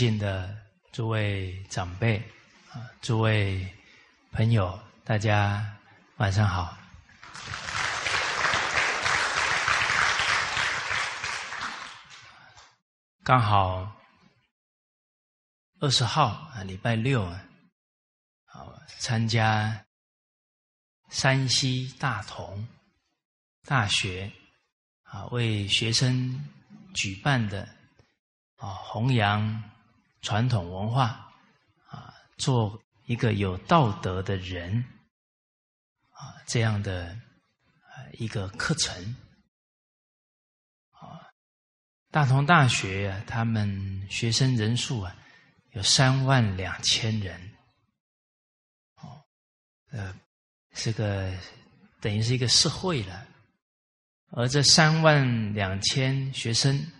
尊敬的诸位长辈啊，诸位朋友，大家晚上好。刚好二十号啊，礼拜六啊，好参加山西大同大学啊为学生举办的。啊，弘扬传统文化，啊，做一个有道德的人，啊，这样的啊一个课程，啊，大同大学啊他们学生人数啊有三万两千人，哦，呃，这个等于是一个社会了，而这三万两千学生。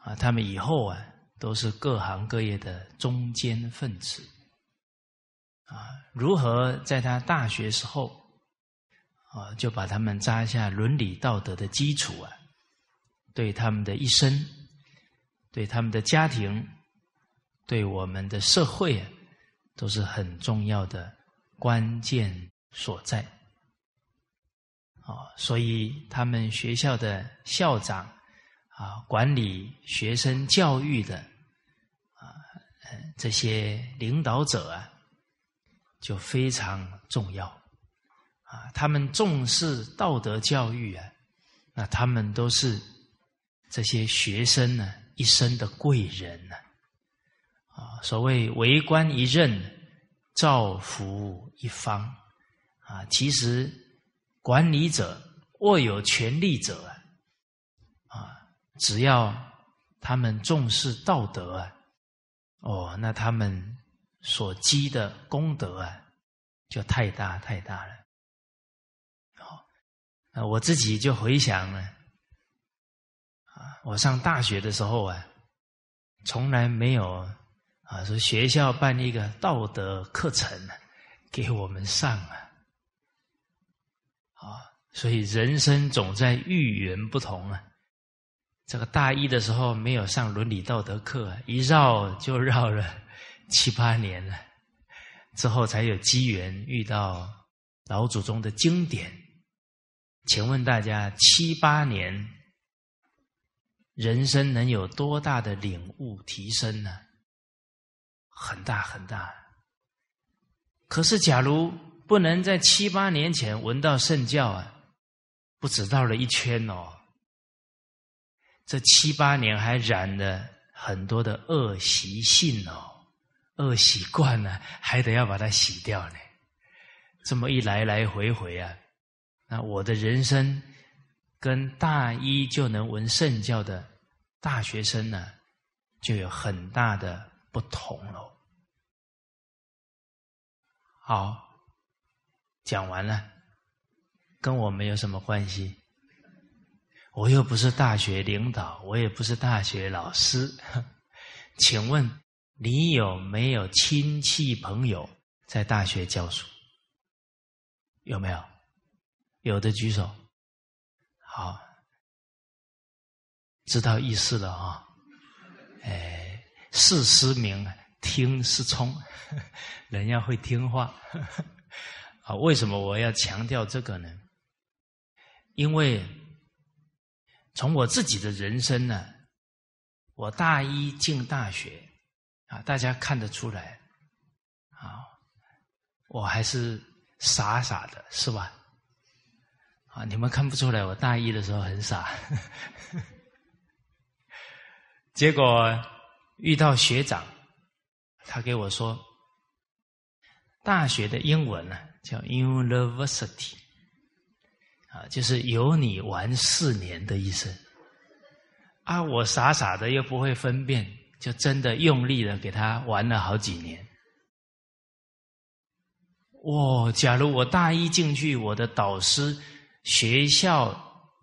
啊，他们以后啊，都是各行各业的中坚分子。啊，如何在他大学时候，啊，就把他们扎下伦理道德的基础啊，对他们的一生，对他们的家庭，对我们的社会啊，都是很重要的关键所在。啊，所以他们学校的校长。啊，管理学生教育的啊，这些领导者啊，就非常重要啊。他们重视道德教育啊，那他们都是这些学生呢一生的贵人呢。啊，所谓为官一任，造福一方啊。其实管理者握有权力者啊。只要他们重视道德啊，哦，那他们所积的功德啊，就太大太大了。好，那我自己就回想了，啊，我上大学的时候啊，从来没有啊，说学校办一个道德课程给我们上啊，啊，所以人生总在遇缘不同啊。这个大一的时候没有上伦理道德课，一绕就绕了七八年了，之后才有机缘遇到老祖宗的经典。请问大家，七八年人生能有多大的领悟提升呢？很大很大。可是，假如不能在七八年前闻到圣教啊，不止绕了一圈哦。这七八年还染了很多的恶习性哦，恶习惯呢，还得要把它洗掉呢。这么一来来回回啊，那我的人生跟大一就能闻圣教的大学生呢，就有很大的不同喽。好，讲完了，跟我们有什么关系？我又不是大学领导，我也不是大学老师，请问你有没有亲戚朋友在大学教书？有没有？有的举手。好，知道意思了啊。哎，事失明，听是聪，人要会听话。啊，为什么我要强调这个呢？因为。从我自己的人生呢，我大一进大学啊，大家看得出来啊，我还是傻傻的，是吧？啊，你们看不出来，我大一的时候很傻。结果遇到学长，他给我说，大学的英文呢叫 university。啊，就是有你玩四年的意思啊！我傻傻的又不会分辨，就真的用力的给他玩了好几年。哇！假如我大一进去，我的导师、学校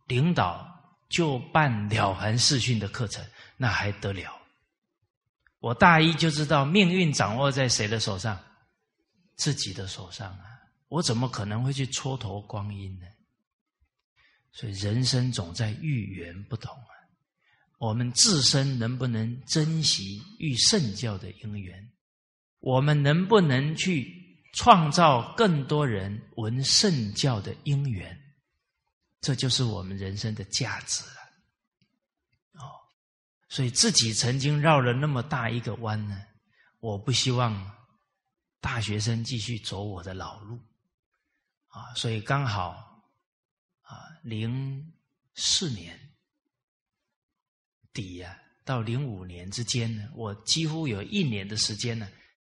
领导就办了凡四训的课程，那还得了？我大一就知道命运掌握在谁的手上，自己的手上啊！我怎么可能会去蹉跎光阴呢？所以人生总在遇缘不同啊！我们自身能不能珍惜遇圣教的因缘？我们能不能去创造更多人闻圣教的因缘？这就是我们人生的价值了。哦，所以自己曾经绕了那么大一个弯呢，我不希望大学生继续走我的老路。啊，所以刚好，零四年。底呀，到零五年之间呢，我几乎有一年的时间呢，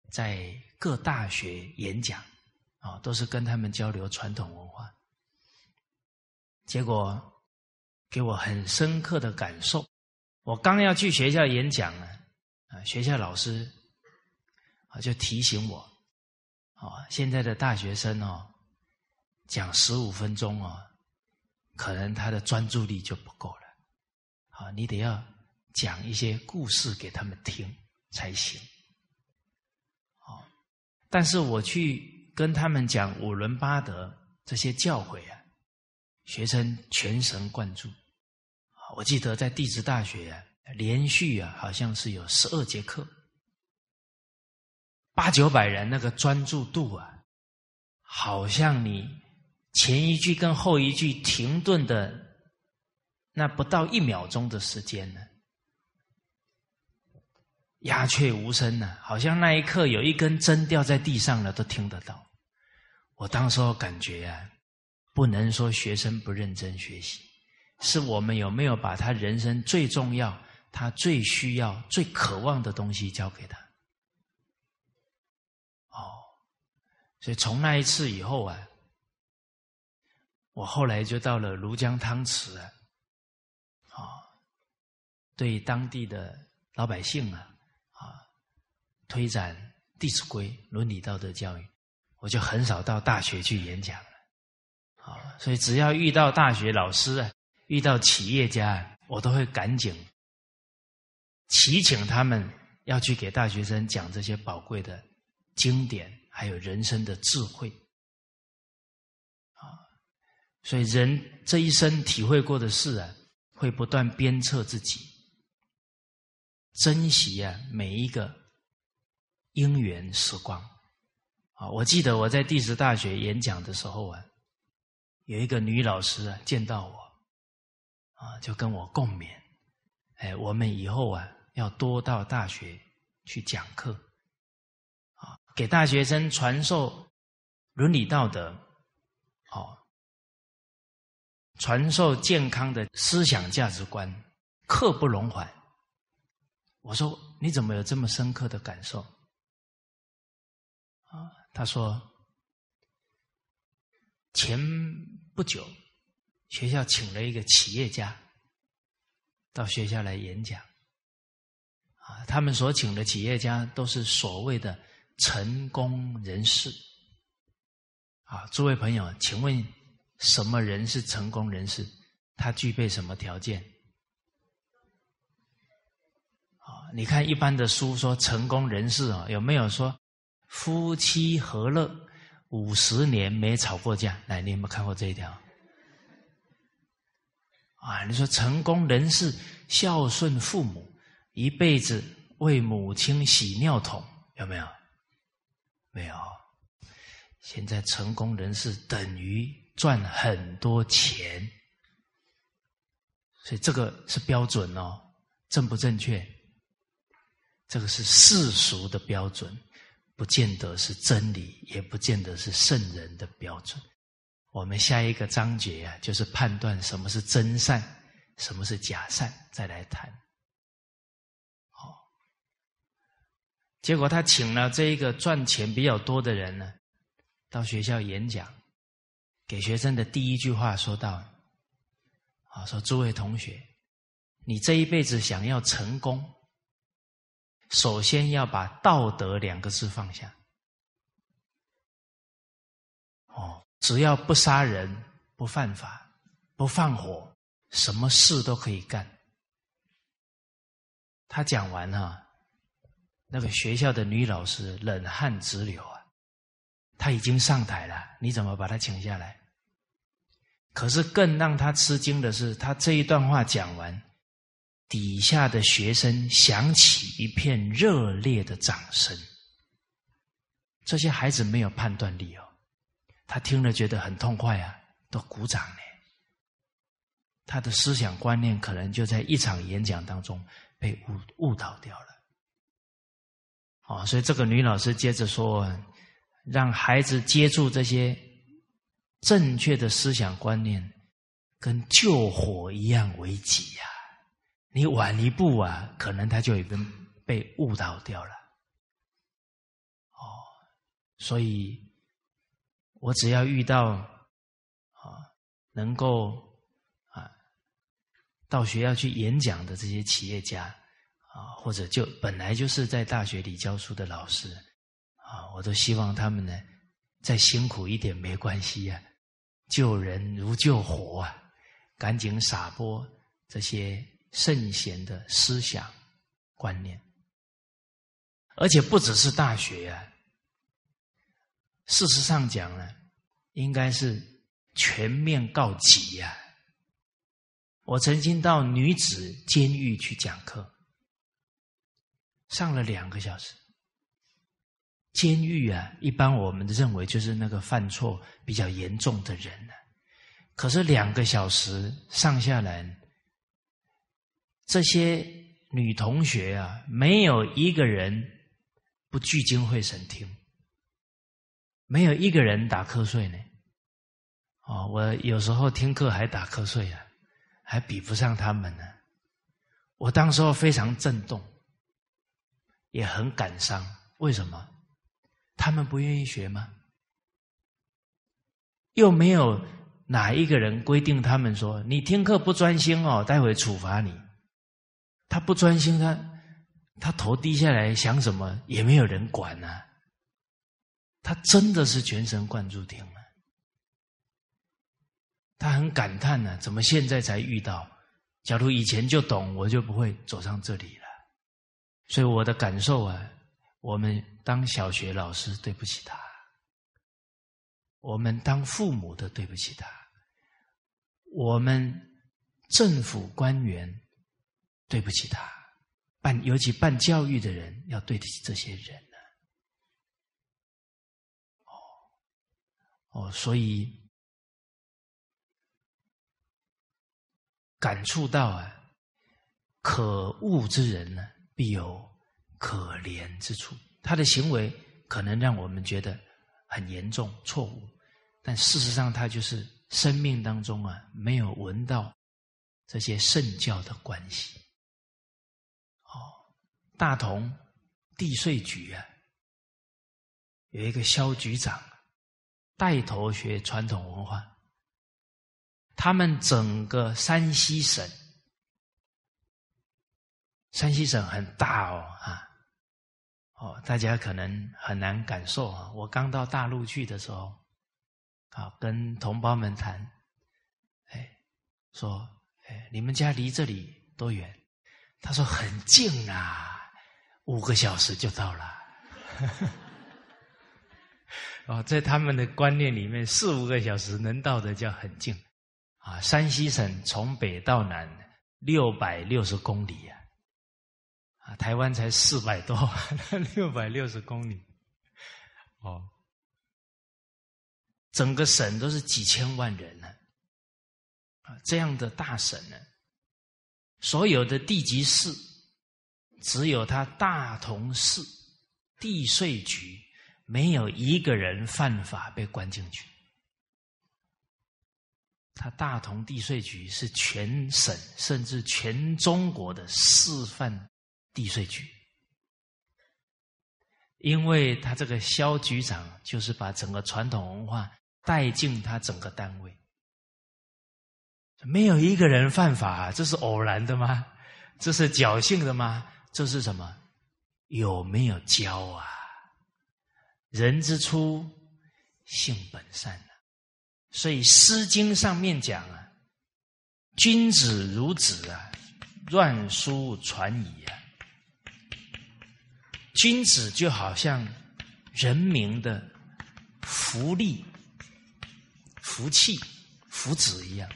在各大学演讲，啊，都是跟他们交流传统文化。结果给我很深刻的感受。我刚要去学校演讲呢，啊，学校老师啊就提醒我，啊，现在的大学生哦，讲十五分钟哦，可能他的专注力就不够了。啊，你得要讲一些故事给他们听才行。哦，但是我去跟他们讲五伦八德这些教诲啊，学生全神贯注。我记得在地质大学啊，连续啊，好像是有十二节课，八九百人那个专注度啊，好像你前一句跟后一句停顿的。那不到一秒钟的时间呢，鸦雀无声呢，好像那一刻有一根针掉在地上了，都听得到。我当时感觉啊，不能说学生不认真学习，是我们有没有把他人生最重要、他最需要、最渴望的东西交给他。哦，所以从那一次以后啊，我后来就到了庐江汤池啊。对当地的老百姓啊，啊，推展《弟子规》伦理道德教育，我就很少到大学去演讲了，啊，所以只要遇到大学老师啊，遇到企业家，我都会赶紧祈请他们要去给大学生讲这些宝贵的经典，还有人生的智慧，所以人这一生体会过的事啊，会不断鞭策自己。珍惜啊，每一个因缘时光啊！我记得我在第十大学演讲的时候啊，有一个女老师啊，见到我啊，就跟我共勉：哎，我们以后啊，要多到大学去讲课啊，给大学生传授伦理道德，哦，传授健康的思想价值观，刻不容缓。我说：“你怎么有这么深刻的感受？”啊，他说：“前不久，学校请了一个企业家到学校来演讲。啊，他们所请的企业家都是所谓的成功人士。啊，诸位朋友，请问什么人是成功人士？他具备什么条件？”啊你看一般的书说成功人士啊，有没有说夫妻和乐五十年没吵过架？来，你有没有看过这一条？啊，你说成功人士孝顺父母，一辈子为母亲洗尿桶，有没有？没有。现在成功人士等于赚很多钱，所以这个是标准哦，正不正确？这个是世俗的标准，不见得是真理，也不见得是圣人的标准。我们下一个章节啊，就是判断什么是真善，什么是假善，再来谈。好，结果他请了这一个赚钱比较多的人呢，到学校演讲，给学生的第一句话说到：“啊，说诸位同学，你这一辈子想要成功。”首先要把道德两个字放下。哦，只要不杀人、不犯法、不放火，什么事都可以干。他讲完哈，那个学校的女老师冷汗直流啊。他已经上台了，你怎么把他请下来？可是更让他吃惊的是，他这一段话讲完，底下的学生响起一片热烈的掌声。这些孩子没有判断力哦，他听了觉得很痛快啊，都鼓掌呢。他的思想观念可能就在一场演讲当中被误误导掉了。哦，所以这个女老师接着说，让孩子接触这些正确的思想观念，跟救火一样危急呀！你晚一步啊，可能他就已经被误导掉了。哦，所以我只要遇到啊，能够啊。到学校去演讲的这些企业家啊，或者就本来就是在大学里教书的老师啊，我都希望他们呢再辛苦一点没关系呀，救人如救火啊，赶紧撒播这些圣贤的思想观念，而且不只是大学啊，事实上讲呢，应该是全面告急呀。我曾经到女子监狱去讲课，上了两个小时。监狱啊，一般我们认为就是那个犯错比较严重的人呢。可是两个小时上下来，这些女同学啊，没有一个人不聚精会神听，没有一个人打瞌睡呢。哦，我有时候听课还打瞌睡啊。还比不上他们呢。我当时候非常震动，也很感伤。为什么？他们不愿意学吗？又没有哪一个人规定他们说：“你听课不专心哦，待会处罚你。”他不专心，他他头低下来想什么，也没有人管呢。他真的是全神贯注听了。他很感叹呢，怎么现在才遇到？假如以前就懂，我就不会走上这里了。所以我的感受啊，我们当小学老师对不起他，我们当父母的对不起他，我们政府官员对不起他，办尤其办教育的人要对得起这些人呢。哦，哦，所以。感触到啊，可恶之人呢，必有可怜之处。他的行为可能让我们觉得很严重、错误，但事实上，他就是生命当中啊，没有闻到这些圣教的关系。哦，大同地税局啊，有一个肖局长带头学传统文化。他们整个山西省，山西省很大哦，啊，哦，大家可能很难感受啊。我刚到大陆去的时候，啊，跟同胞们谈，哎，说，哎，你们家离这里多远？他说很近啊，五个小时就到了。哦，在他们的观念里面，四五个小时能到的叫很近。啊，山西省从北到南六百六十公里呀，啊，台湾才四百多，六百六十公里，哦，整个省都是几千万人呢，啊，这样的大省呢，所有的地级市，只有他大同市地税局没有一个人犯法被关进去。他大同地税局是全省甚至全中国的示范地税局，因为他这个肖局长就是把整个传统文化带进他整个单位，没有一个人犯法，这是偶然的吗？这是侥幸的吗？这是什么？有没有教啊？人之初，性本善。所以《诗经》上面讲啊，“君子如子啊，乱书传矣啊。”君子就好像人民的福利、福气、福祉一样，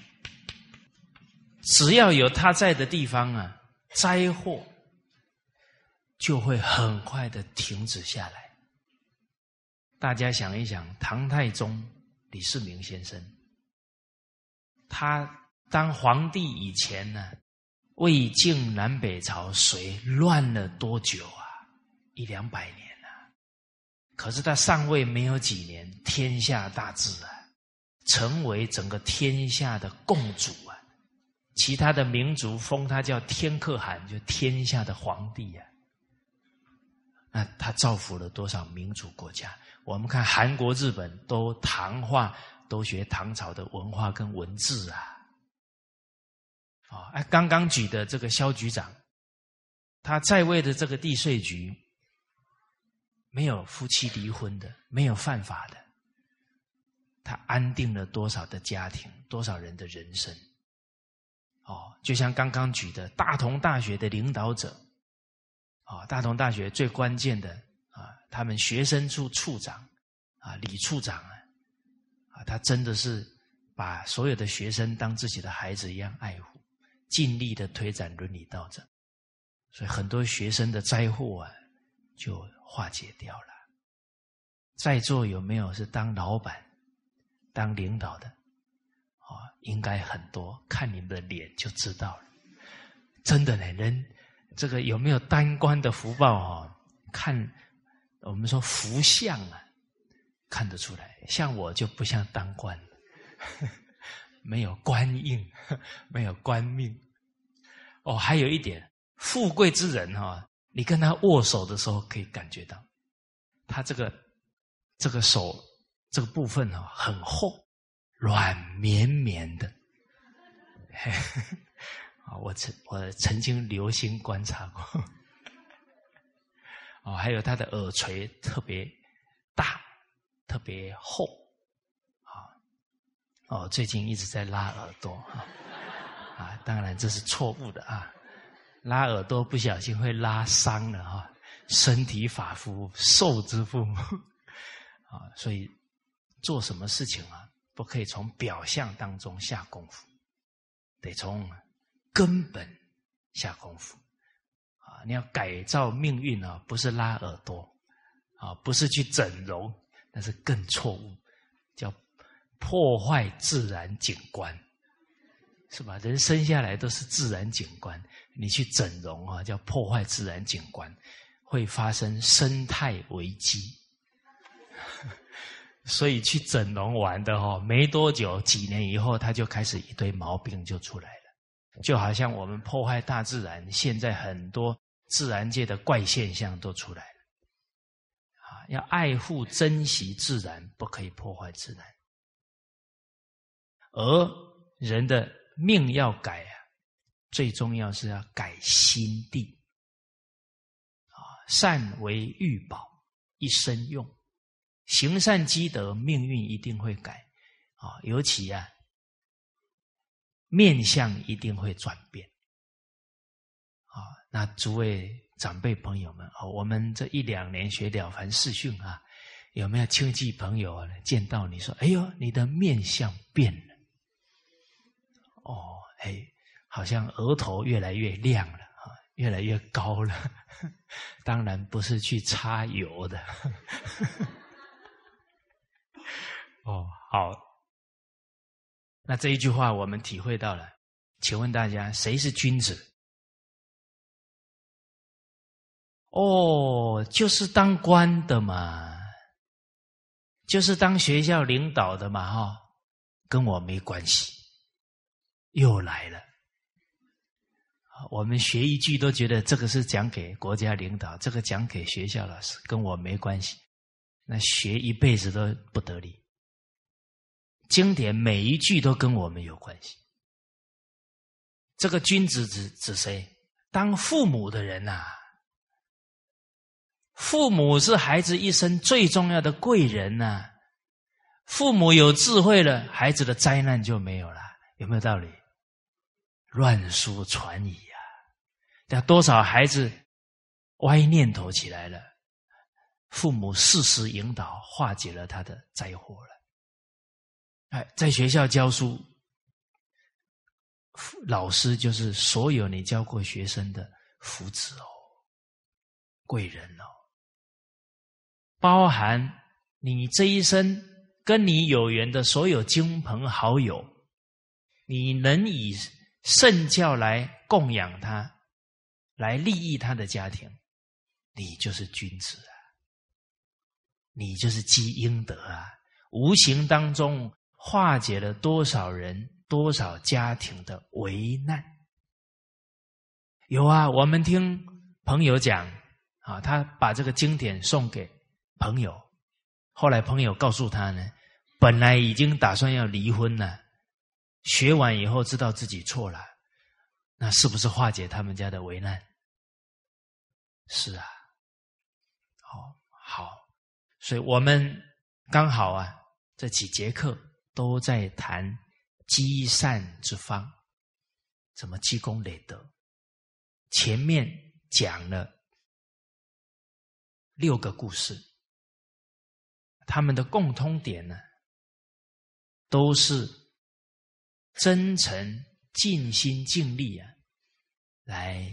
只要有他在的地方啊，灾祸就会很快的停止下来。大家想一想，唐太宗李世民先生，他当皇帝以前呢，魏晋南北朝隋乱了多久啊？一两百年了。可是他上位没有几年，天下大治啊，成为整个天下的共主啊。其他的民族封他叫天可汗，就天下的皇帝呀。那他造福了多少民族国家？我们看韩国、日本都唐化，都学唐朝的文化跟文字啊。啊，哎，刚刚举的这个肖局长，他在位的这个地税局，没有夫妻离婚的，没有犯法的，他安定了多少的家庭，多少人的人生。哦，就像刚刚举的大同大学的领导者，啊，大同大学最关键的啊，他们学生处处长啊，李处长啊，啊，他真的是把所有的学生当自己的孩子一样爱护，尽力的推展伦理道德，所以很多学生的灾祸啊，就化解掉了。在座有没有是当老板、当领导的？应该很多，看你们的脸就知道了。真的呢，人这个有没有当官的福报啊？看我们说福相啊，看得出来。像我就不像当官，没有官印，没有官命。哦，还有一点，富贵之人哈，你跟他握手的时候可以感觉到，他这个这个手这个部分哈很厚。软绵绵的，啊，我曾我曾经留心观察过，哦，还有他的耳垂特别大，特别厚，啊，哦，最近一直在拉耳朵啊，啊，当然这是错误的啊，拉耳朵不小心会拉伤了哈，身体发肤受之父母，啊，所以做什么事情啊？不可以从表象当中下功夫，得从根本下功夫啊！你要改造命运啊，不是拉耳朵啊，不是去整容，那是更错误，叫破坏自然景观，是吧？人生下来都是自然景观，你去整容啊，叫破坏自然景观，会发生生态危机。所以去整容玩的哦，没多久，几年以后他就开始一堆毛病就出来了，就好像我们破坏大自然，现在很多自然界的怪现象都出来了。啊，要爱护珍惜自然，不可以破坏自然。而人的命要改，最重要是要改心地。啊，善为玉宝，一生用。行善积德，命运一定会改啊！尤其啊，面相一定会转变啊！那诸位长辈朋友们啊，我们这一两年学了凡四训啊，有没有亲戚朋友啊见到你说：“哎呦，你的面相变了？”哦，哎，好像额头越来越亮了啊，越来越高了。当然不是去擦油的。哦，好。那这一句话我们体会到了，请问大家谁是君子？哦，就是当官的嘛，就是当学校领导的嘛，哈，跟我没关系。又来了，我们学一句都觉得这个是讲给国家领导，这个讲给学校老师，跟我没关系。那学一辈子都不得力。经典每一句都跟我们有关系。这个君子指指谁？当父母的人呐。父母是孩子一生最重要的贵人呐。父母有智慧了，孩子的灾难就没有了。有没有道理？乱书传语啊！那多少孩子歪念头起来了，父母适时引导，化解了他的灾祸了。哎，在学校教书，老师就是所有你教过学生的福祉哦，贵人哦，包含你这一生跟你有缘的所有亲朋好友，你能以圣教来供养他，来利益他的家庭，你就是君子啊，你就是积阴德啊，无形当中化解了多少人。多少家庭的危难？有啊，我们听朋友讲啊，他把这个经典送给朋友，后来朋友告诉他呢，本来已经打算要离婚了，学完以后知道自己错了，那是不是化解他们家的危难？是啊，好，好，所以我们刚好啊，这几节课都在谈。积善之方，怎么积功累德？前面讲了六个故事，他们的共通点呢，都是真诚、尽心尽力啊，来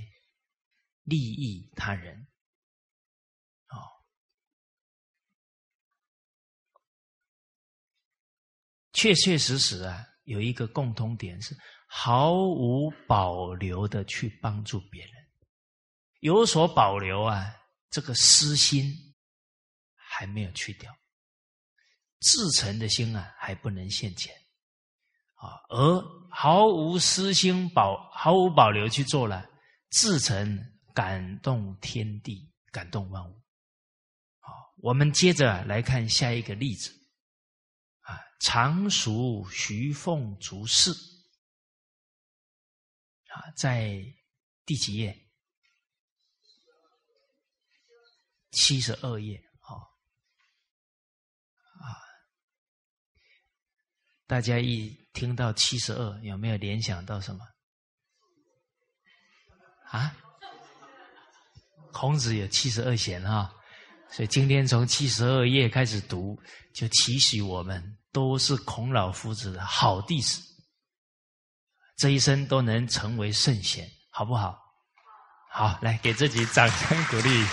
利益他人。哦，确确实实啊。有一个共通点是毫无保留的去帮助别人，有所保留啊，这个私心还没有去掉，至诚的心啊还不能现前啊，而毫无私心保毫无保留去做了，自成感动天地，感动万物。好，我们接着来看下一个例子。啊常熟徐凤竹氏啊，在第几页？七十二页。好啊，大家一听到七十二，有没有联想到什么？啊？孔子有七十二贤啊，所以今天从七十二页开始读，就期许我们。都是孔老夫子的好弟子，这一生都能成为圣贤，好不好？好，来给自己掌声鼓励。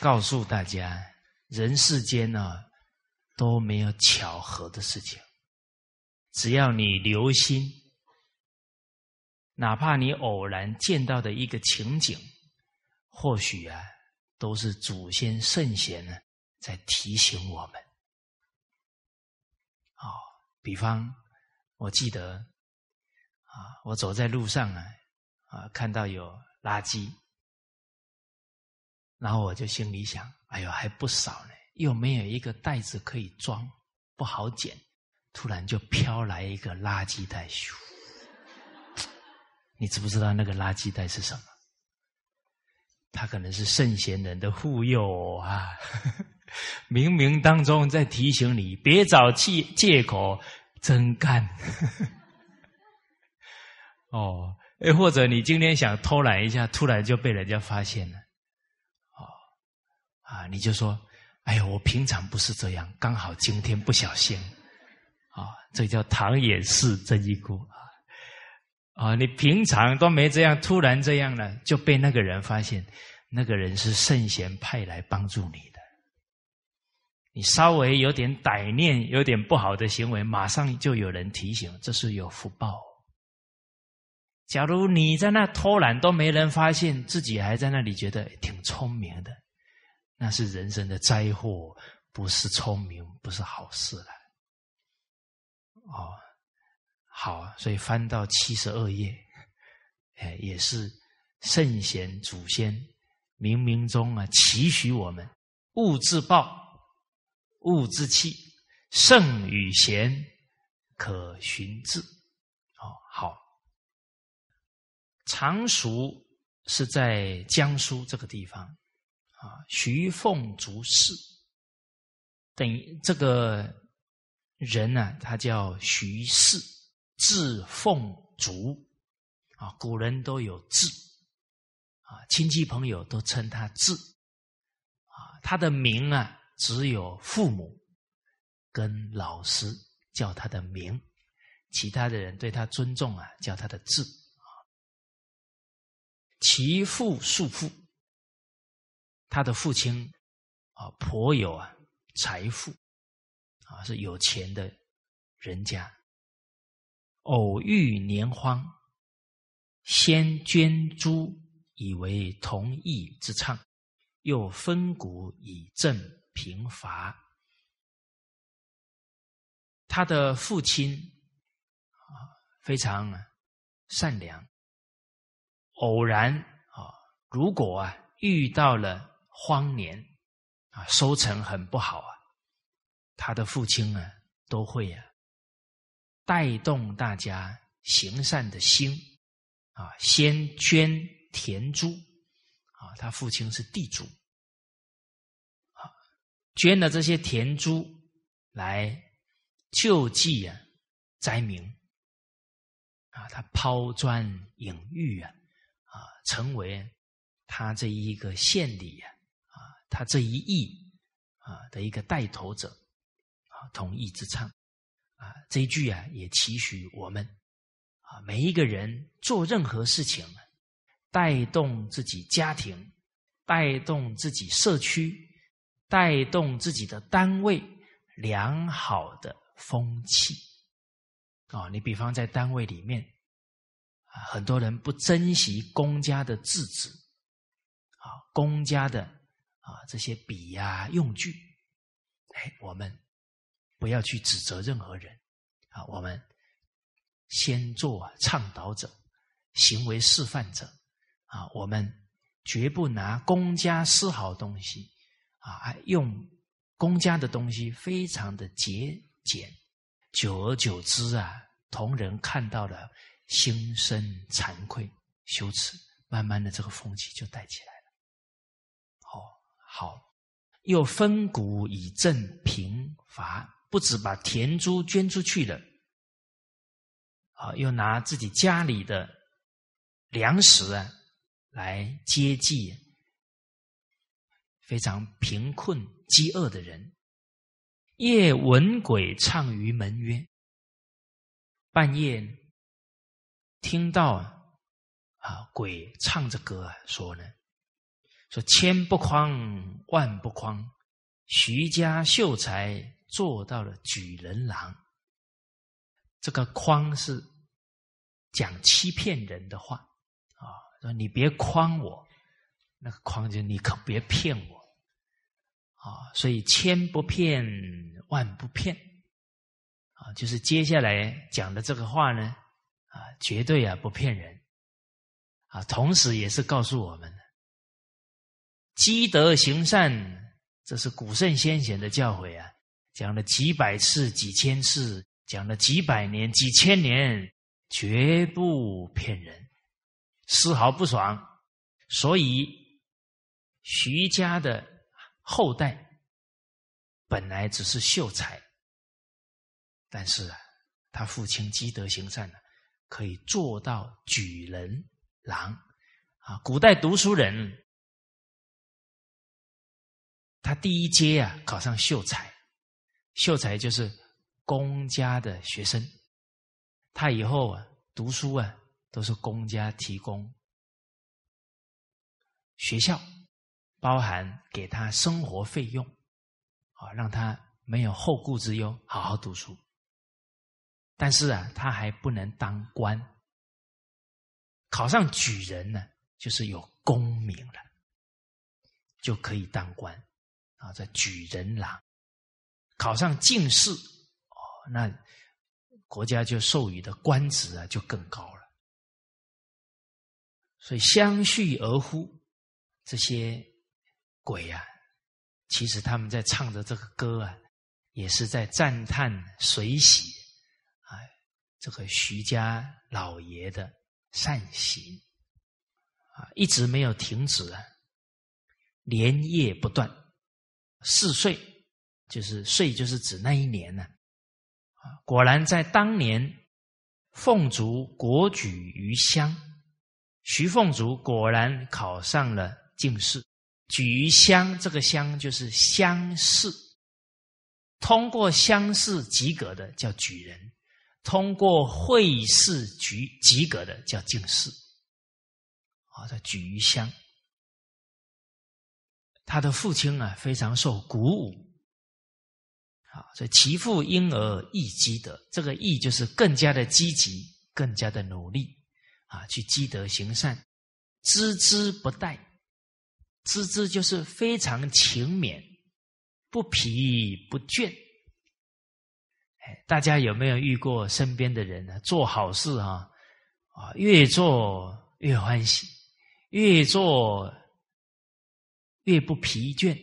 告诉大家，人世间呢都没有巧合的事情，只要你留心，哪怕你偶然见到的一个情景，或许啊。都是祖先圣贤呢，在提醒我们。哦，比方，我记得啊，我走在路上啊，啊，看到有垃圾，然后我就心里想：哎呦，还不少呢，又没有一个袋子可以装，不好捡。突然就飘来一个垃圾袋，你知不知道那个垃圾袋是什么？他可能是圣贤人的护佑啊，冥冥当中在提醒你，别找借借口真干。哦，哎，或者你今天想偷懒一下，突然就被人家发现了，哦，啊，你就说，哎呀，我平常不是这样，刚好今天不小心，啊，这叫唐掩饰真一姑啊，啊，你平常都没这样，突然这样了，就被那个人发现。那个人是圣贤派来帮助你的，你稍微有点歹念、有点不好的行为，马上就有人提醒，这是有福报。假如你在那偷懒都没人发现，自己还在那里觉得挺聪明的，那是人生的灾祸，不是聪明，不是好事了。哦，好，所以翻到七十二页，哎，也是圣贤祖先。冥冥中啊，期许我们物自暴，物自弃，圣与贤可循志。哦，好。常熟是在江苏这个地方啊，徐凤竹氏，等于这个人呢，他叫徐氏，字凤竹啊，古人都有字。啊，亲戚朋友都称他字，啊，他的名啊只有父母跟老师叫他的名；其他的人对他尊重啊，叫他的字。其父庶父，他的父亲啊，颇有啊财富啊，是有钱的人家。偶遇年荒，先捐诸以为同义之唱，又分谷以赈贫乏。他的父亲啊，非常善良。偶然啊，如果啊遇到了荒年啊，收成很不好啊，他的父亲啊都会啊带动大家行善的心啊，先捐田租啊，他父亲是地主啊，捐了这些田租来救济啊灾民啊，他抛砖引玉啊。啊，成为他这一个县里，啊，他这一役啊的一个带头者啊，统一之唱啊，这一句啊，也期许我们啊，每一个人做任何事情，带动自己家庭，带动自己社区，带动自己的单位良好的风气啊，你比方在单位里面。啊，很多人不珍惜公家的制止，啊，公家的啊这些笔呀用具，哎，我们不要去指责任何人，啊，我们先做倡导者、行为示范者，啊，我们绝不拿公家丝毫东西，啊，用公家的东西非常的节俭，久而久之啊，同仁看到了。心生惭愧、羞耻，慢慢的这个风气就带起来。好，又分谷以赈贫乏，不止把田租捐出去了，啊，又拿自己家里的粮食啊来接济非常贫困、饥饿的人。夜闻鬼唱于门曰：“半夜。”听到啊，鬼唱着歌说呢，说千不匡万不匡，徐家秀才做到了举人郎。这个匡是讲欺骗人的话啊，说你别诓我，那个诓就你可别骗我啊。所以千不骗万不骗啊，就是接下来讲的这个话呢。啊，绝对啊不骗人，啊，同时也是告诉我们，积德行善，这是古圣先贤的教诲啊，讲了几百次、几千次，讲了几百年、几千年，绝不骗人，丝毫不爽。所以，徐家的后代本来只是秀才，但是啊，他父亲积德行善呢。可以做到举人郎啊！古代读书人，他第一阶啊考上秀才，秀才就是公家的学生，他以后啊读书啊都是公家提供学校，包含给他生活费用啊，让他没有后顾之忧，好好读书。但是啊，他还不能当官。考上举人呢，就是有功名了，就可以当官啊。这举人郎考上进士哦，那国家就授予的官职啊就更高了。所以相续而呼，这些鬼啊，其实他们在唱的这个歌啊，也是在赞叹水洗。这个徐家老爷的善行啊，一直没有停止啊，连夜不断。四岁就是岁，就是指那一年呢啊，果然在当年凤竹国举于乡，徐凤竹果然考上了进士。举于乡，这个乡就是乡试，通过乡试及格的叫举人，通过会试及及格的叫进士。啊，叫举于乡。他的父亲啊，非常受鼓舞。啊，所以其父因而亦积德，这个义就是更加的积极，更加的努力啊，去积德行善，孜孜不怠。孜孜就是非常勤勉，不疲不倦。哎，大家有没有遇过身边的人呢？做好事啊，啊，越做越欢喜，越做越不疲倦，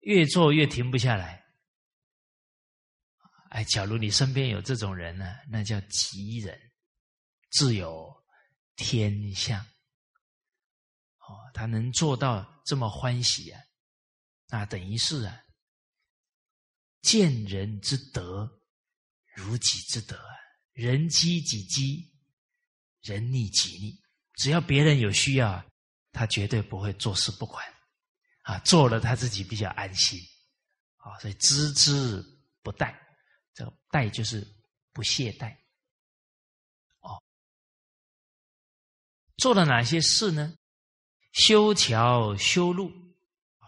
越做越停不下来。哎，假如你身边有这种人呢，那叫吉人，自有天相。哦，他能做到这么欢喜啊，那等于是啊，见人之德如己之德啊，人积己积，人逆己逆。只要别人有需要，他绝对不会坐视不管啊，做了他自己比较安心啊，所以孜孜不怠。这个怠就是不懈怠，哦，做了哪些事呢？修桥修路，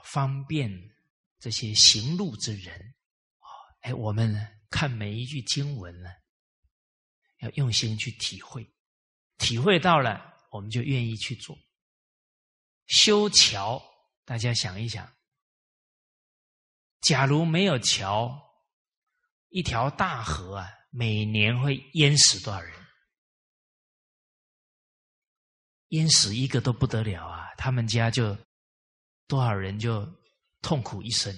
方便这些行路之人。啊，哎，我们看每一句经文呢，要用心去体会，体会到了，我们就愿意去做。修桥，大家想一想，假如没有桥。一条大河啊，每年会淹死多少人？淹死一个都不得了啊！他们家就多少人就痛苦一生。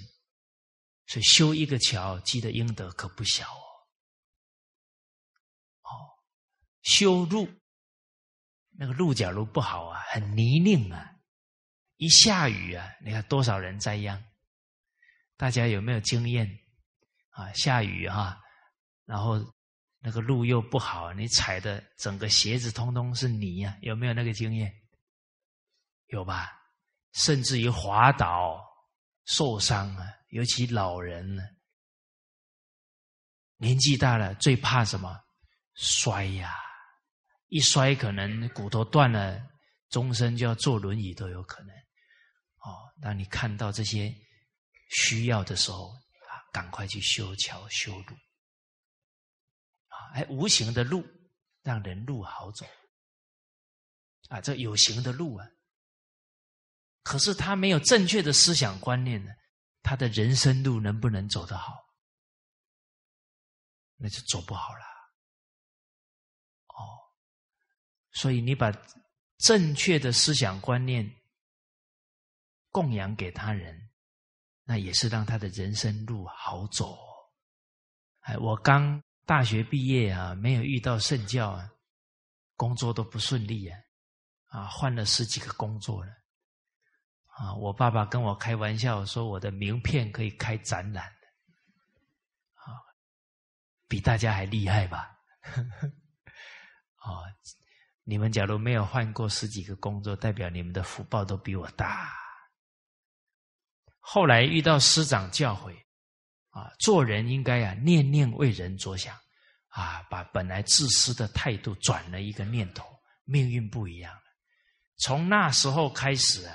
所以修一个桥积的阴德可不小哦。哦，修路，那个路假如不好啊，很泥泞啊，一下雨啊，你看多少人栽殃？大家有没有经验？啊，下雨哈，然后那个路又不好，你踩的整个鞋子通通是泥呀，有没有那个经验？有吧？甚至于滑倒受伤啊，尤其老人呢，年纪大了最怕什么？摔呀！一摔可能骨头断了，终身就要坐轮椅都有可能。哦，当你看到这些需要的时候。啊赶快去修桥修路啊！哎，无形的路让人路好走啊，这有形的路啊。可是他没有正确的思想观念呢，他的人生路能不能走得好？那就走不好了。哦，所以你把正确的思想观念供养给他人。那也是让他的人生路好走。哎，我刚大学毕业啊，没有遇到圣教啊，工作都不顺利啊，啊，换了十几个工作了，啊，我爸爸跟我开玩笑说，我的名片可以开展览，啊，比大家还厉害吧？哦，你们假如没有换过十几个工作，代表你们的福报都比我大。后来遇到师长教诲，啊，做人应该啊念念为人着想，啊，把本来自私的态度转了一个念头，命运不一样了。从那时候开始啊，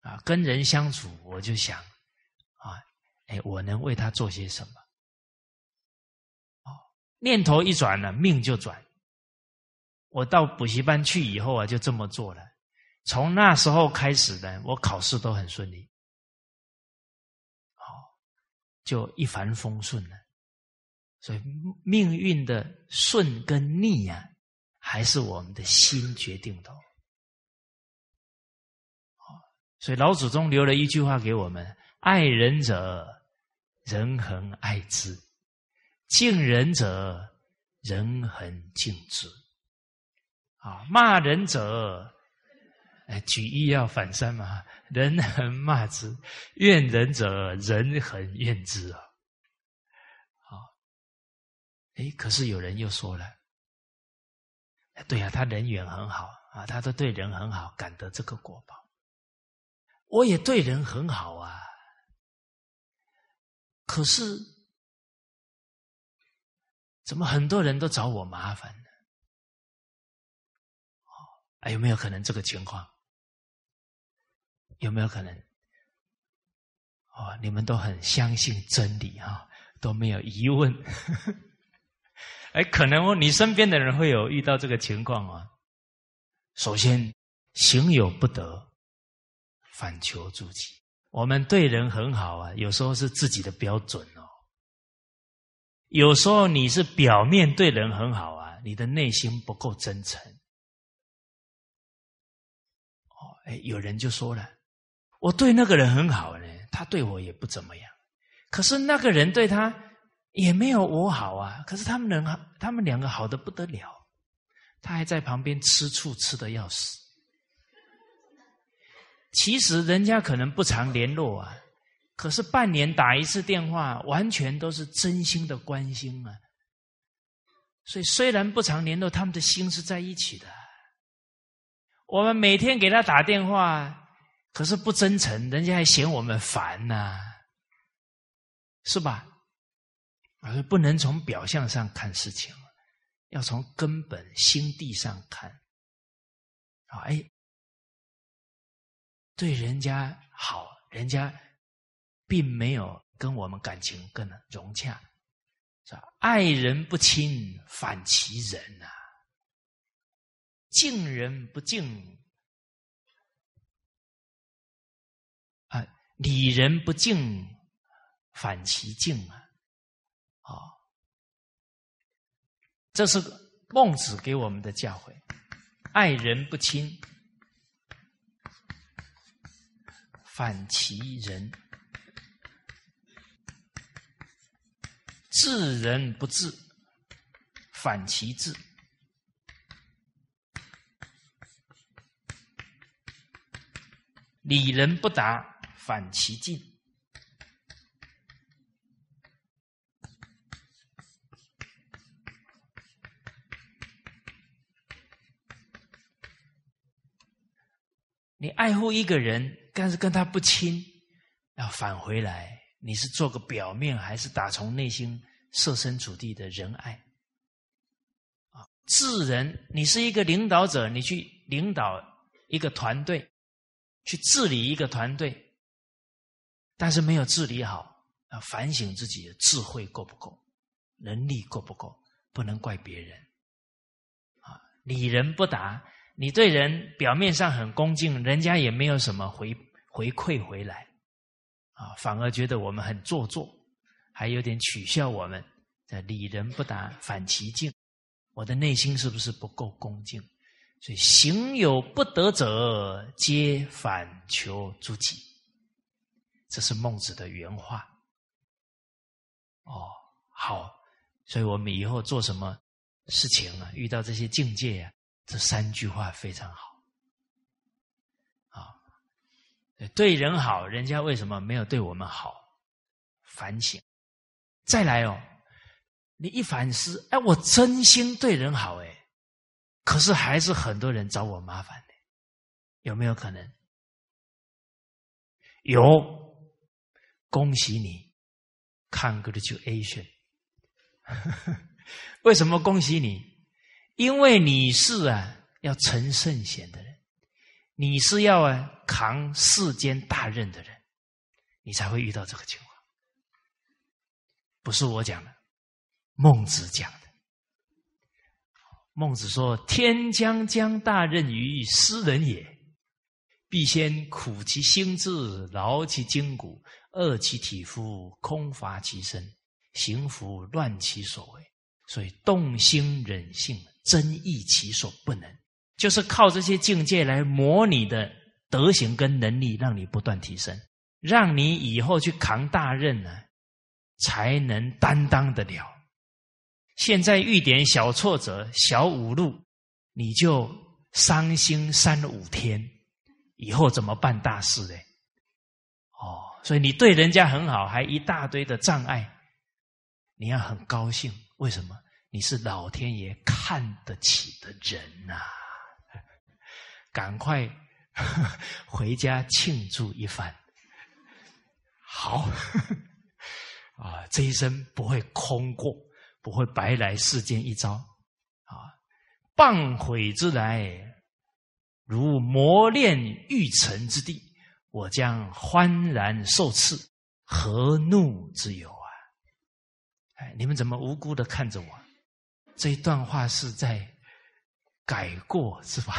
啊，跟人相处，我就想，啊，哎，我能为他做些什么？哦，念头一转了，命就转。我到补习班去以后啊，就这么做了。从那时候开始呢，我考试都很顺利。就一帆风顺了，所以命运的顺跟逆啊，还是我们的心决定的。所以老祖宗留了一句话给我们：爱人者，人恒爱之；敬人者，人恒敬之。啊，骂人者。哎，举一要反三嘛，人恒骂之，怨人者人恒怨之啊。好，哎，可是有人又说了，对呀，他人缘很好啊，他都对人很好，感得这个果报。我也对人很好啊，可是怎么很多人都找我麻烦呢？哦，有没有可能这个情况？有没有可能？哦，你们都很相信真理啊，都没有疑问。哎，可能你身边的人会有遇到这个情况啊。首先，行有不得，反求诸己。我们对人很好啊，有时候是自己的标准哦。有时候你是表面对人很好啊，你的内心不够真诚。哦，哎，有人就说了，我对那个人很好呢，他对我也不怎么样，可是那个人对他也没有我好啊。可是他们人，他们两个好的不得了。他还在旁边吃醋，吃的要死。其实人家可能不常联络啊，可是半年打一次电话，完全都是真心的关心啊。所以虽然不常联络，他们的心是在一起的。我们每天给他打电话，可是不真诚，人家还嫌我们烦呢，是吧？而不能从表象上看事情。要从根本心地上看，啊，哎，对人家好，人家并没有跟我们感情更融洽，是吧？爱人不亲，反其人呐；敬人不敬，啊，礼人不敬，反其敬啊，啊。这是孟子给我们的教诲：爱人不亲，反其人；治人不治，反其治；礼人不达，反其境。你爱护一个人，但是跟他不亲，要返回来，你是做个表面，还是打从内心设身处地的仁爱？啊，治人，你是一个领导者，你去领导一个团队，去治理一个团队，但是没有治理好，要反省自己的智慧够不够，能力够不够，不能怪别人。啊，理人不达。你对人表面上很恭敬，人家也没有什么回回馈回来，啊，反而觉得我们很做作，还有点取笑我们。这礼人不达，反其敬。我的内心是不是不够恭敬？所以行有不得者，皆反求诸己。这是孟子的原话。哦，好，所以我们以后做什么事情啊，遇到这些境界呀。这三句话非常好，啊，对人好，人家为什么没有对我们好？反省，再来哦，你一反思，哎，我真心对人好，哎，可是还是很多人找我麻烦的，有没有可能？有，恭喜你，congratulation，为什么恭喜你？因为你是啊，要成圣贤的人，你是要啊扛世间大任的人，你才会遇到这个情况。不是我讲的，孟子讲的。孟子说：“天将降大任于斯人也，必先苦其心志，劳其筋骨，饿其体肤，空乏其身，行拂乱其所为。所以动心忍性。”真意其所不能，就是靠这些境界来磨你的德行跟能力，让你不断提升，让你以后去扛大任呢，才能担当得了。现在遇点小挫折、小五路，你就伤心三五天，以后怎么办大事呢？哦，所以你对人家很好，还一大堆的障碍，你要很高兴。为什么？你是老天爷看得起的人呐！赶快 回家庆祝一番。好，啊，这一生不会空过，不会白来世间一遭啊！谤悔之来，如磨练玉成之地，我将欢然受赐，何怒之有啊？哎，你们怎么无辜的看着我？这一段话是在改过是吧？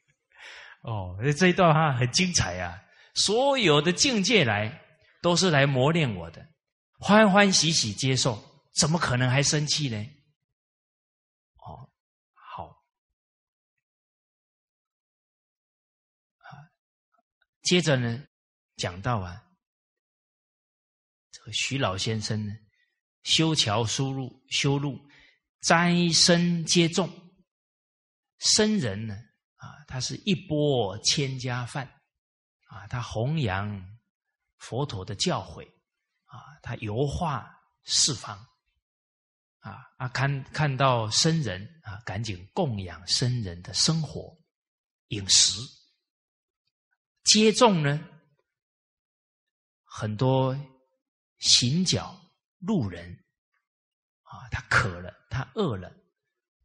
哦，这一段话很精彩啊！所有的境界来，都是来磨练我的。欢欢喜喜接受，怎么可能还生气呢？哦，好，啊，接着呢，讲到啊，这个徐老先生呢，修桥修路，修路斋僧皆众，僧人呢，啊，他是一钵千家饭，啊，他弘扬佛陀的教诲。啊，他游化四方，啊啊，看看到僧人啊，赶紧供养僧人的生活饮食。接众呢，很多行脚路人啊，他渴了，他饿了，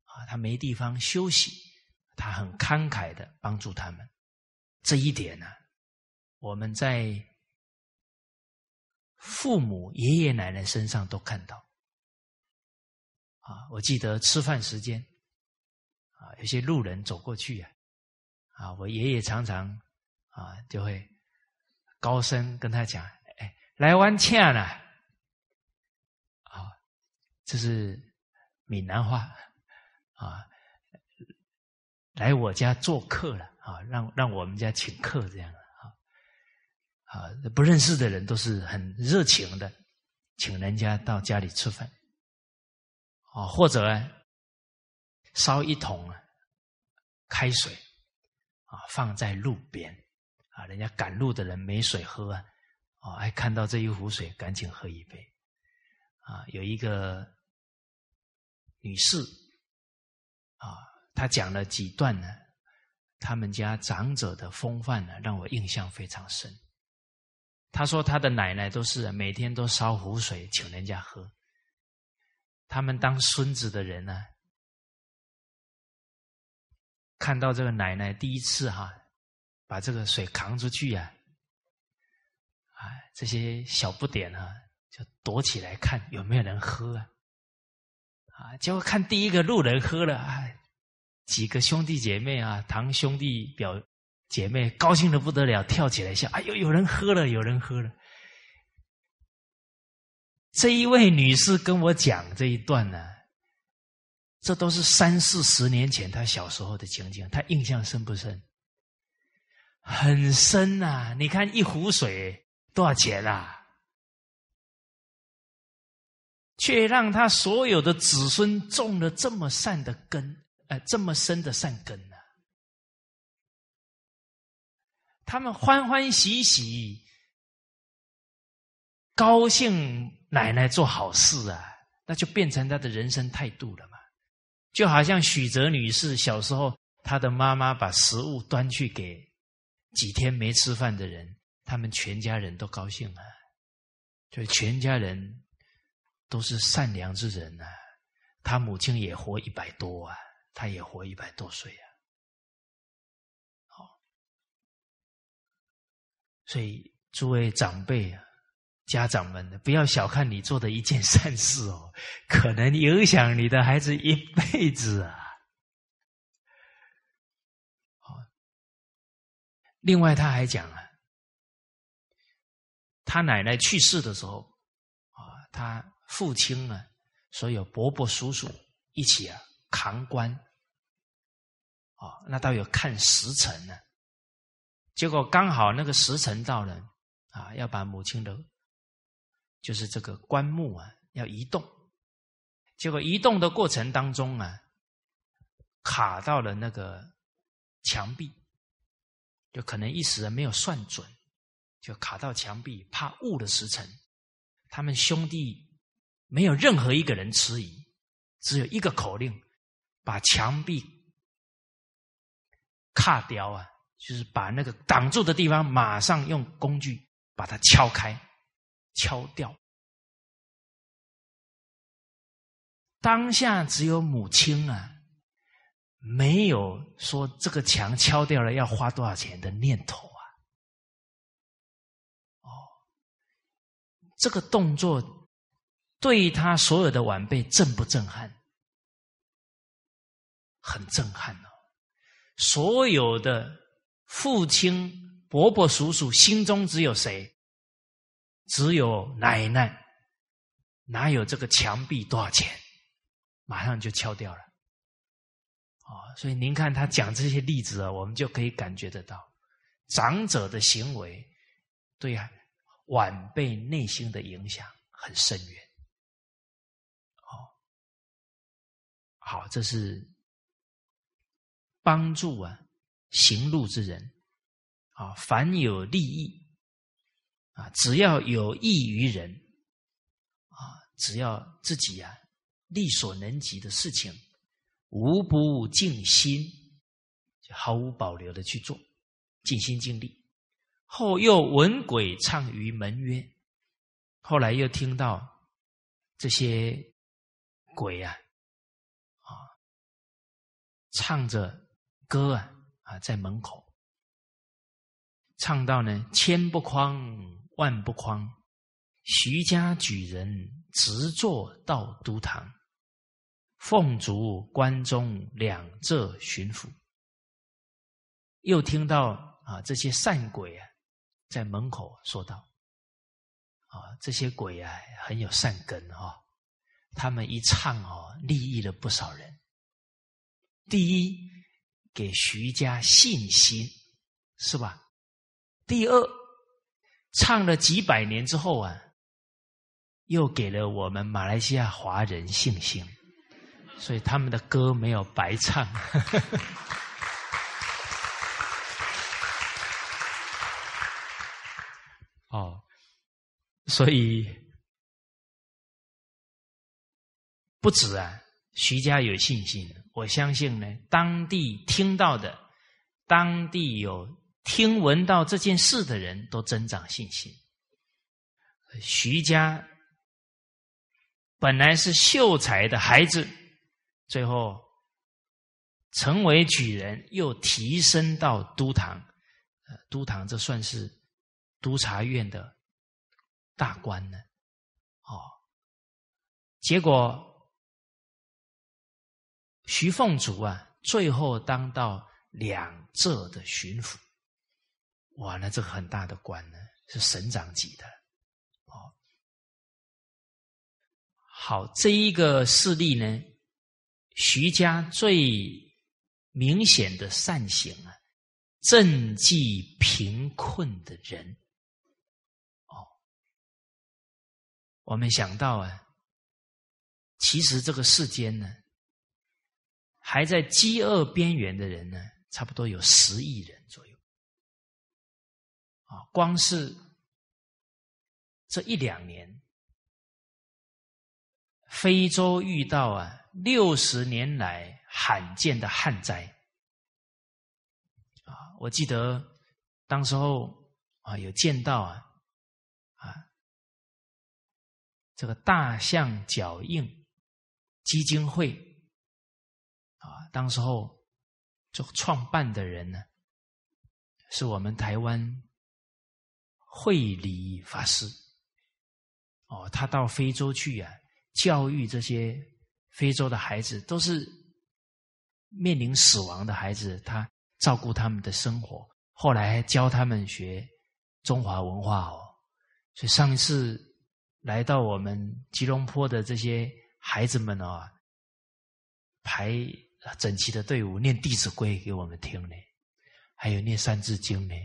啊，他没地方休息，他很慷慨的帮助他们。这一点呢，我们在。父母、爷爷奶奶身上都看到，啊，我记得吃饭时间，啊，有些路人走过去呀，啊，我爷爷常常啊就会高声跟他讲：“哎，来玩恰了。”啊，这是闽南话，啊，来我家做客了，啊，让让我们家请客这样。啊，不认识的人都是很热情的，请人家到家里吃饭，啊，或者烧一桶开水，啊，放在路边，人家赶路的人没水喝啊，哦，还看到这一壶水，赶紧喝一杯，啊，有一个女士，啊，她讲了几段呢，他们家长者的风范呢，让我印象非常深。她说：“她的奶奶都是每天都烧壶水请人家喝。他们当孙子的人呢，看到这个奶奶第一次哈，把这个水扛出去呀，啊，这些小不点啊，就躲起来看有没有人喝啊，啊，结果看第一个路人喝了啊，几个兄弟姐妹啊，堂兄弟表。”姐妹高兴的不得了，跳起来笑：“哎呦，有人喝了，有人喝了！”这一位女士跟我讲这一段呢，这都是三四十年前她小时候的情景，她印象深不深？很深呐！你看一壶水多少钱啊？却让他所有的子孙种了这么善的根，呃，这么深的善根呢？他们欢欢喜喜，高兴奶奶做好事啊，那就变成他的人生态度了嘛。就好像许哲女士小时候，她的妈妈把食物端去给几天没吃饭的人，他们全家人都高兴了，就全家人都是善良之人啊。他母亲也活一百多啊，他也活一百多岁啊。好所以，诸位长辈啊，家长们，不要小看你做的一件善事哦，可能影响你的孩子一辈子啊。好，另外他还讲啊，他奶奶去世的时候啊，他父亲呢，所有伯伯叔叔一起啊扛棺，啊，那倒有看时辰呢。结果刚好那个时辰到了，啊，要把母亲的，就是这个棺木啊，要移动。结果移动的过程当中啊，卡到了那个墙壁，就可能一时没有算准就卡到墙壁怕误了时辰。他们兄弟没有任何一个人迟疑只有一个口令把墙壁卡掉啊就是把那个挡住的地方马上用工具把它敲开敲掉。当下只有母亲啊没有说这个墙敲掉了要花多少钱的念头啊。哦，这个动作对他所有的晚辈震不震撼？很震撼哦！所有的父亲、伯伯、叔叔心中只有谁？只有奶奶。哪有这个墙壁多少钱？马上就敲掉了。啊，所以您看他讲这些例子啊，我们就可以感觉得到，长者的行为对晚辈内心的影响很深远。哦，好，这是帮助啊行路之人啊，凡有利益啊，只要有益于人啊，只要自己啊。力所能及的事情，无不尽心，就毫无保留的去做，尽心尽力。后又闻鬼唱于门曰，后来又听到这些鬼啊，啊，唱着歌啊啊，在门口唱到呢，千不匡，万不匡，徐家举人直坐到都堂。凤竹关中两浙巡抚，又听到啊，这些善鬼啊，在门口说道：“啊，这些鬼啊，很有善根哦，他们一唱哦，利益了不少人。第一，给徐家信心，是吧？第二，唱了几百年之后啊，又给了我们马来西亚华人信心。”所以他们的歌没有白唱，哦，所以不止啊，徐家有信心，我相信呢，当地听到的，当地有听闻到这件事的人都增长信心。徐家本来是秀才的孩子。最后成为举人，又提升到都堂。呃，都堂这算是督察院的大官呢。哦，结果徐凤竹啊，最后当到两浙的巡抚。哇，那这个很大的官呢，是省长级的。哦，好，这一个事例呢。徐家最明显的善行啊，赈济贫困的人。哦，我们想到啊，其实这个世间呢，还在饥饿边缘的人呢，差不多有十亿人左右。啊，光是这一两年，非洲遇到啊。六十年来罕见的旱灾啊！我记得当时候啊，有见到啊啊这个大象脚印基金会啊，当时候这创办的人呢，是我们台湾慧理法师哦，他到非洲去啊，教育这些。非洲的孩子都是面临死亡的孩子，他照顾他们的生活，后来教他们学中华文化哦。所以上一次来到我们吉隆坡的这些孩子们哦，排整齐的队伍念《弟子规》给我们听呢，还有念《三字经》呢。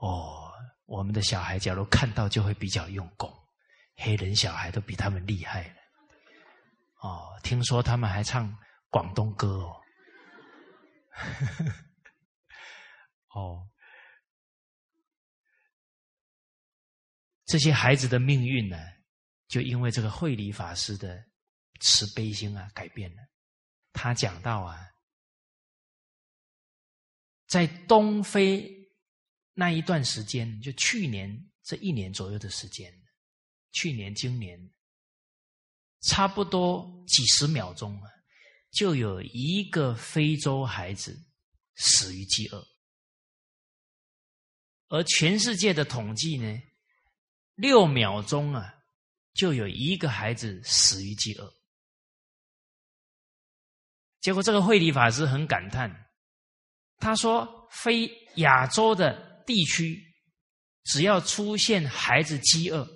哦，我们的小孩假如看到就会比较用功，黑人小孩都比他们厉害了。哦，听说他们还唱广东歌哦。哦，这些孩子的命运呢，就因为这个慧理法师的慈悲心啊，改变了。他讲到啊，在东非那一段时间，就去年这一年左右的时间，去年、今年。差不多几十秒钟啊，就有一个非洲孩子死于饥饿，而全世界的统计呢，六秒钟啊，就有一个孩子死于饥饿。结果这个慧理法师很感叹，他说：“非亚洲的地区，只要出现孩子饥饿，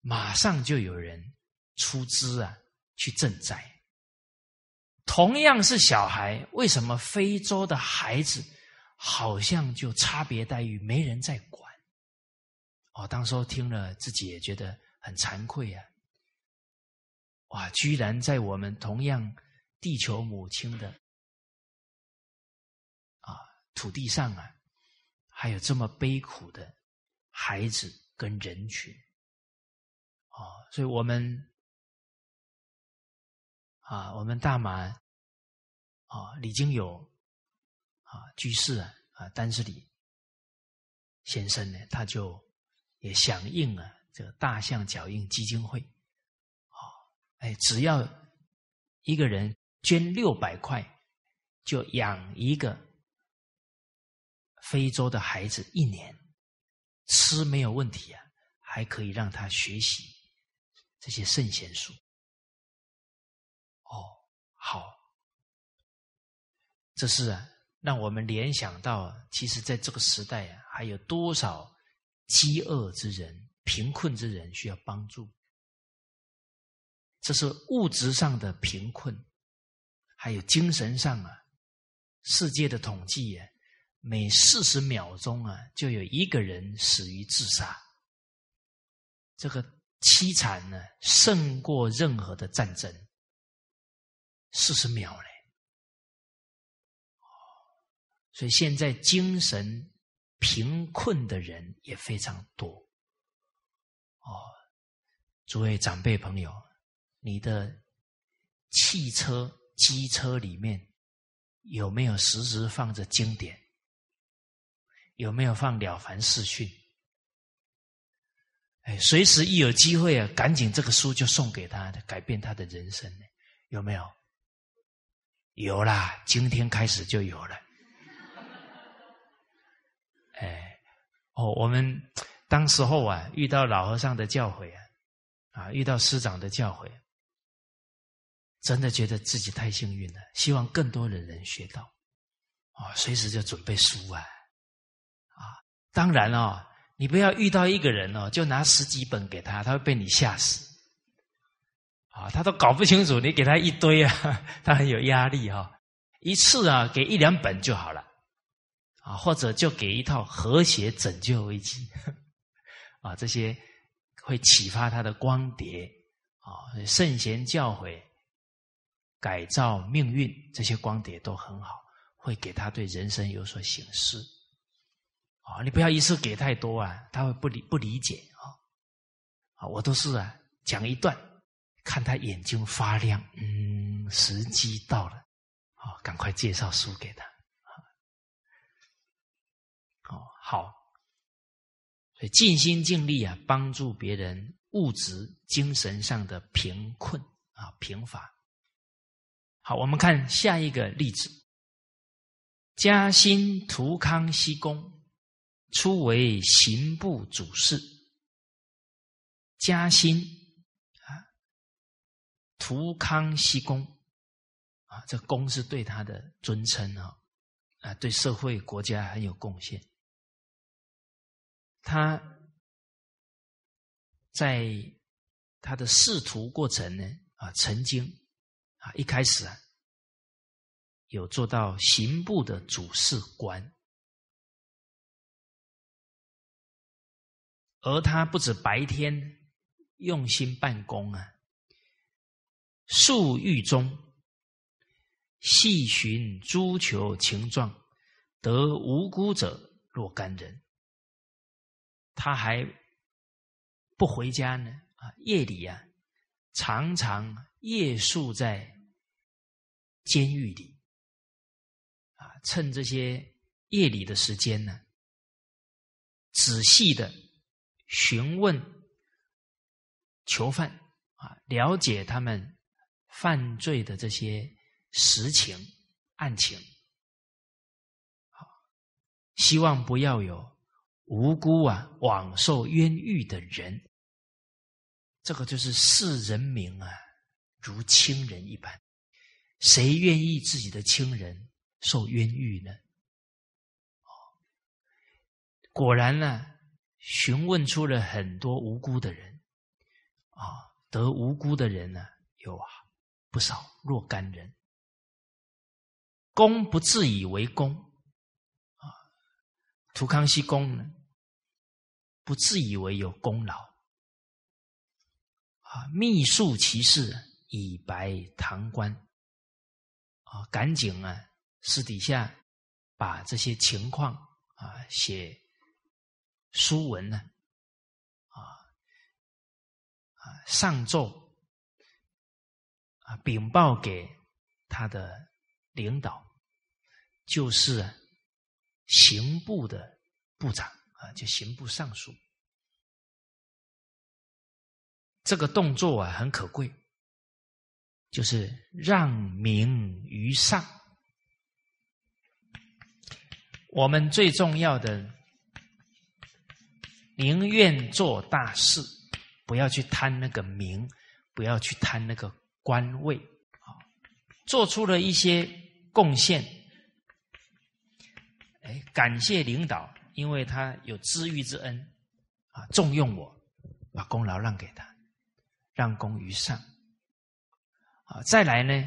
马上就有人。”出资啊，去赈灾。同样是小孩，为什么非洲的孩子好像就差别待遇，没人在管？哦，当时候听了，自己也觉得很惭愧啊！哇，居然在我们同样地球母亲的啊土地上啊，还有这么悲苦的孩子跟人群。哦，所以我们。啊，我们大马啊，李经友啊，居士啊，啊，丹斯里先生呢，他就也响应了这个大象脚印基金会，啊，哎，只要一个人捐六百块，就养一个非洲的孩子一年，吃没有问题啊，还可以让他学习这些圣贤书。好，这是啊，让我们联想到，其实在这个时代啊，还有多少饥饿之人、贫困之人需要帮助。这是物质上的贫困，还有精神上啊。世界的统计啊，每四十秒钟啊，就有一个人死于自杀。这个凄惨呢，胜过任何的战争。四十秒嘞，哦，所以现在精神贫困的人也非常多，哦，诸位长辈朋友，你的汽车、机车里面有没有时时放着经典？有没有放《了凡四训》？哎，随时一有机会啊，赶紧这个书就送给他，改变他的人生呢？有没有？有啦，今天开始就有了。哎，哦，我们当时候啊，遇到老和尚的教诲啊，啊，遇到师长的教诲，真的觉得自己太幸运了。希望更多的人学到，啊，随时就准备书啊，啊，当然哦，你不要遇到一个人哦，就拿十几本给他，他会被你吓死。啊，他都搞不清楚，你给他一堆啊，他很有压力哈。一次啊，给一两本就好了，啊，或者就给一套和谐拯救危机，啊，这些会启发他的光碟啊，圣贤教诲改造命运，这些光碟都很好，会给他对人生有所醒示。啊，你不要一次给太多啊，他会不理不理解啊。啊，我都是啊，讲一段。看他眼睛发亮，嗯，时机到了，好，赶快介绍书给他，哦，好，所以尽心尽力啊，帮助别人物质、精神上的贫困啊，贫乏。好，我们看下一个例子：嘉兴图康熙公初为刑部主事，嘉兴。福康熙公啊，这公是对他的尊称啊，啊，对社会国家很有贡献。他在他的仕途过程呢啊，曾经啊一开始啊有做到刑部的主事官，而他不止白天用心办公啊。数狱中，细寻诸囚情状，得无辜者若干人。他还不回家呢啊！夜里啊，常常夜宿在监狱里啊，趁这些夜里的时间呢，仔细的询问囚犯。啊，了解他们犯罪的这些实情、案情，希望不要有无辜啊枉受冤狱的人。这个就是视人民啊如亲人一般，谁愿意自己的亲人受冤狱呢？哦，果然呢，询问出了很多无辜的人，啊，得无辜的人呢有啊不少若干人，公不自以为公，啊，图康熙公呢不自以为有功劳。啊！秘术其事，以白堂官。啊，赶紧啊，私底下把这些情况啊写书文呢，啊啊上奏啊禀报给他的领导，就是刑部的部长啊，就刑部尚书。这个动作啊很可贵，就是让名于上。我们最重要的，宁愿做大事，不要去贪那个名，不要去贪那个官位啊。做出了一些贡献，哎，感谢领导，因为他有知遇之恩啊，重用我，把功劳让给他。让功于上，啊，再来呢？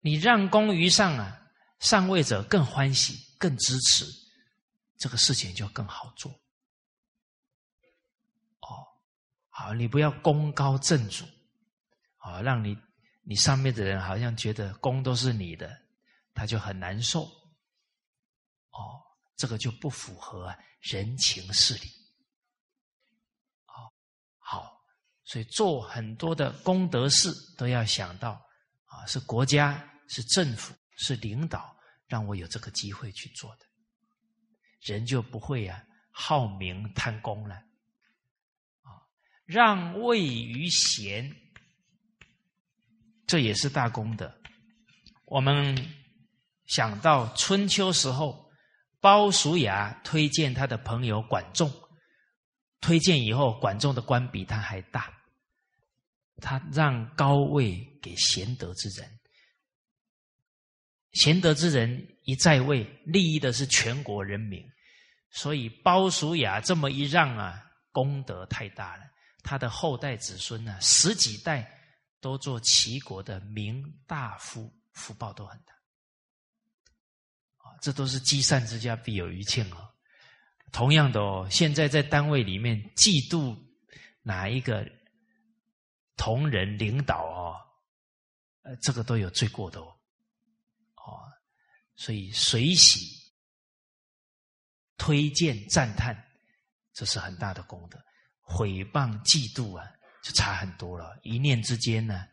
你让功于上啊，上位者更欢喜，更支持，这个事情就更好做。哦，好，你不要功高震主，啊，让你你上面的人好像觉得功都是你的，他就很难受。哦，这个就不符合人情事理。所以做很多的功德事都要想到啊，是国家、是政府、是领导让我有这个机会去做的，人就不会啊好名贪功了。啊，让位于贤，这也是大功德。我们想到春秋时候，鲍叔牙推荐他的朋友管仲，推荐以后，管仲的官比他还大。他让高位给贤德之人，贤德之人一在位，利益的是全国人民，所以鲍叔牙这么一让啊，功德太大了。他的后代子孙呢，十几代都做齐国的名大夫，福报都很大。啊，这都是积善之家必有余庆哦。同样的哦，现在在单位里面嫉妒哪一个？同仁领导哦，呃，这个都有罪过的哦，哦，所以随喜、推荐、赞叹，这是很大的功德。毁谤、嫉妒啊，就差很多了。一念之间呢，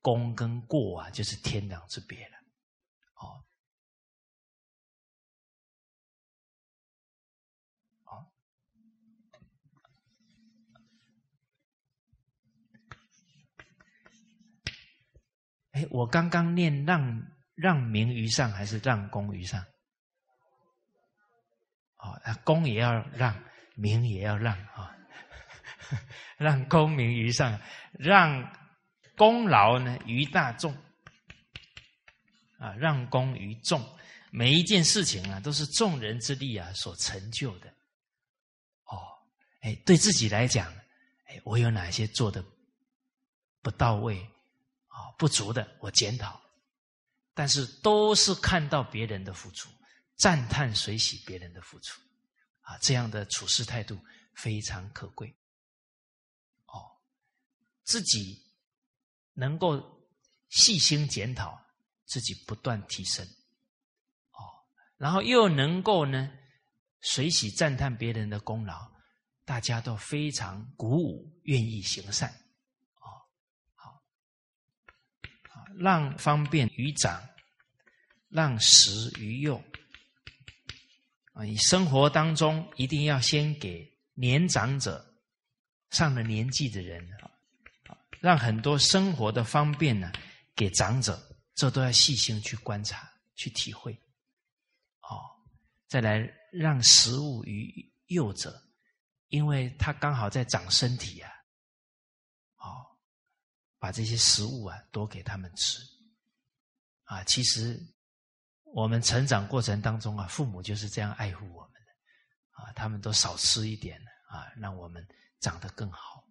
功跟过啊，就是天壤之别了哦。哦。哎，我刚刚念让让名于上，还是让功于上？哦，那功也要让，名也要让啊，让功名于上，让功劳呢于大众啊，让功于众，每一件事情啊，都是众人之力啊所成就的。哦，哎，对自己来讲，哎，我有哪些做的不到位？啊，不足的我检讨，但是都是看到别人的付出，赞叹随喜别人的付出，啊，这样的处事态度非常可贵。自己能够细心检讨，自己不断提升，哦，然后又能够呢随喜赞叹别人的功劳，大家都非常鼓舞，愿意行善。哦，好让方便于长，让食于幼。啊，你生活当中一定要先给年长者、上了年纪的人啊，让很多生活的方便呢给长者，这都要细心去观察、去体会。哦，再来让食物于幼者，因为他刚好在长身体啊。哦，把这些食物啊多给他们吃。啊，其实我们成长过程当中啊，父母就是这样爱护我们的。啊，他们都少吃一点啊，让我们长得更好。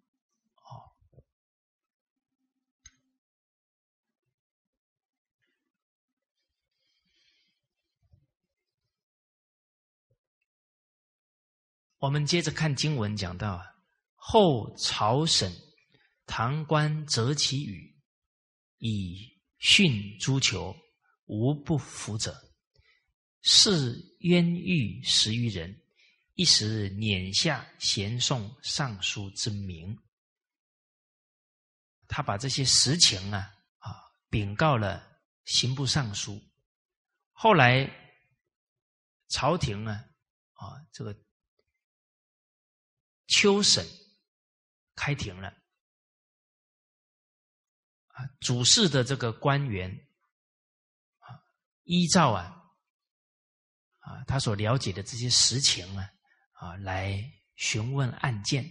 我们接着看经文，讲到啊后朝审唐官择其语，以训诸囚，无不服者。是冤狱十余人，一时撵下咸宋尚书之名。他把这些实情啊啊禀告了刑部尚书。后来朝廷呢啊这个。秋审开庭了啊，主事的这个官员啊，依照啊啊他所了解的这些实情啊啊来询问案件，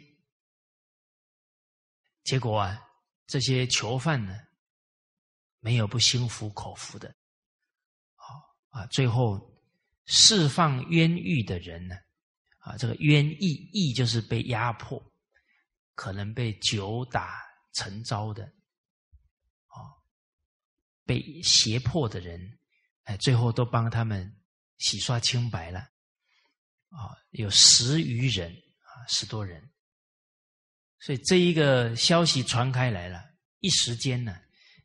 结果啊这些囚犯呢没有不心服口服的，啊最后释放冤狱的人呢。啊，这个冤役，役就是被压迫，可能被久打成招的，啊，被胁迫的人，哎，最后都帮他们洗刷清白了，啊，有十余人，啊，十多人，所以这一个消息传开来了，一时间呢，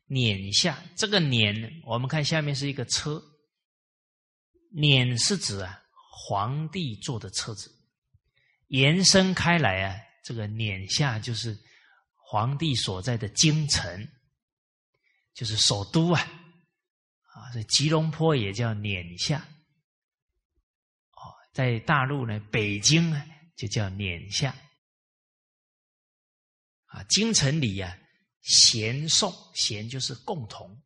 撵下这个撵，我们看下面是一个车，撵是指啊。皇帝坐的车子延伸开来啊，这个撵下就是皇帝所在的京城，就是首都啊，啊，所以吉隆坡也叫撵下。哦，在大陆呢，北京呢就叫撵下。啊，京城里呀，咸颂咸就是共同，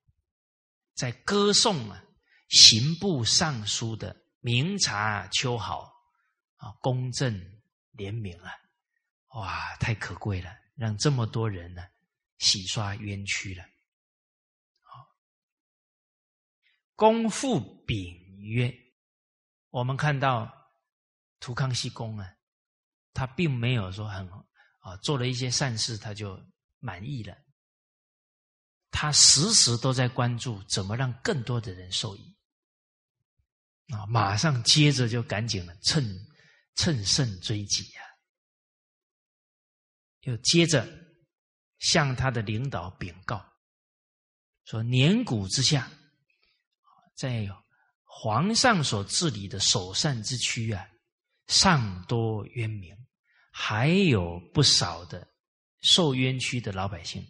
在歌颂啊，刑部尚书的。明察秋毫啊，公正廉明啊，哇，太可贵了，让这么多人呢洗刷冤屈了。好，公父禀曰：“我们看到图康熙公啊，他并没有说很啊做了一些善事他就满意了，他时时都在关注怎么让更多的人受益。”啊！马上接着就赶紧了，趁趁胜追击呀！又接着向他的领导禀告说：年谷之下，在皇上所治理的首善之区啊，尚多冤民，还有不少的受冤屈的老百姓。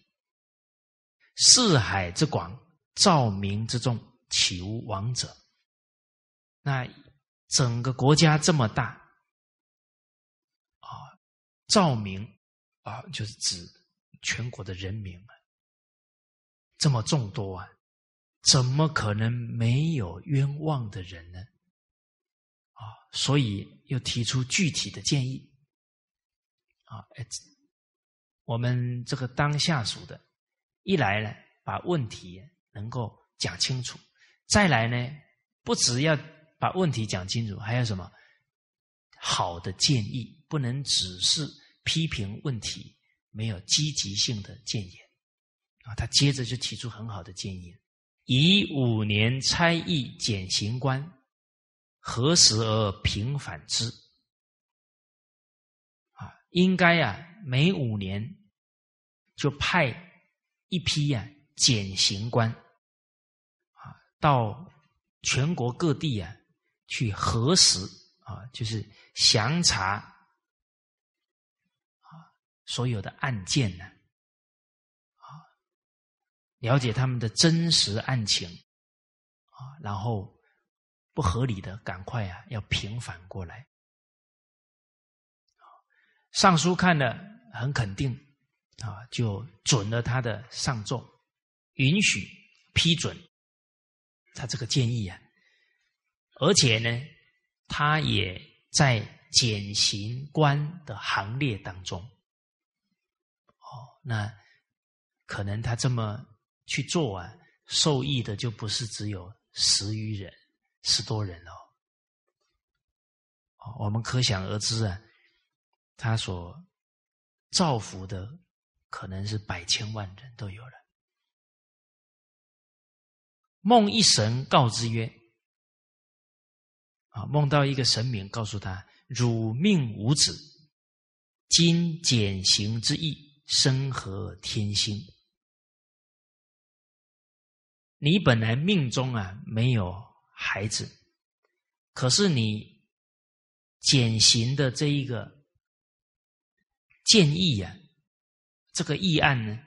四海之广，兆民之众，岂无亡者？那整个国家这么大啊，照明啊，就是指全国的人民啊，这么众多啊，怎么可能没有冤枉的人呢？啊，所以又提出具体的建议啊，我们这个当下属的，一来呢，把问题能够讲清楚；再来呢，不只要。把问题讲清楚，还有什么好的建议？不能只是批评问题，没有积极性的建言啊！他接着就提出很好的建议：以五年差役减刑官，何时而平反之？啊，应该啊，每五年就派一批呀减刑官啊，到全国各地啊。去核实啊，就是详查啊所有的案件呢，啊了解他们的真实案情啊，然后不合理的赶快啊要平反过来。尚书看了很肯定啊，就准了他的上奏，允许批准他这个建议啊，而且呢，他也在减刑官的行列当中。哦，那可能他这么去做啊，受益的就不是只有十余人、十多人哦。哦，我们可想而知啊，他所造福的。可能是百千万人都有了。梦一神告之曰：“啊，梦到一个神明告诉他，汝命无子，今减刑之意，生合天心。你本来命中啊没有孩子，可是你减刑的这一个建议呀。”这个议案呢，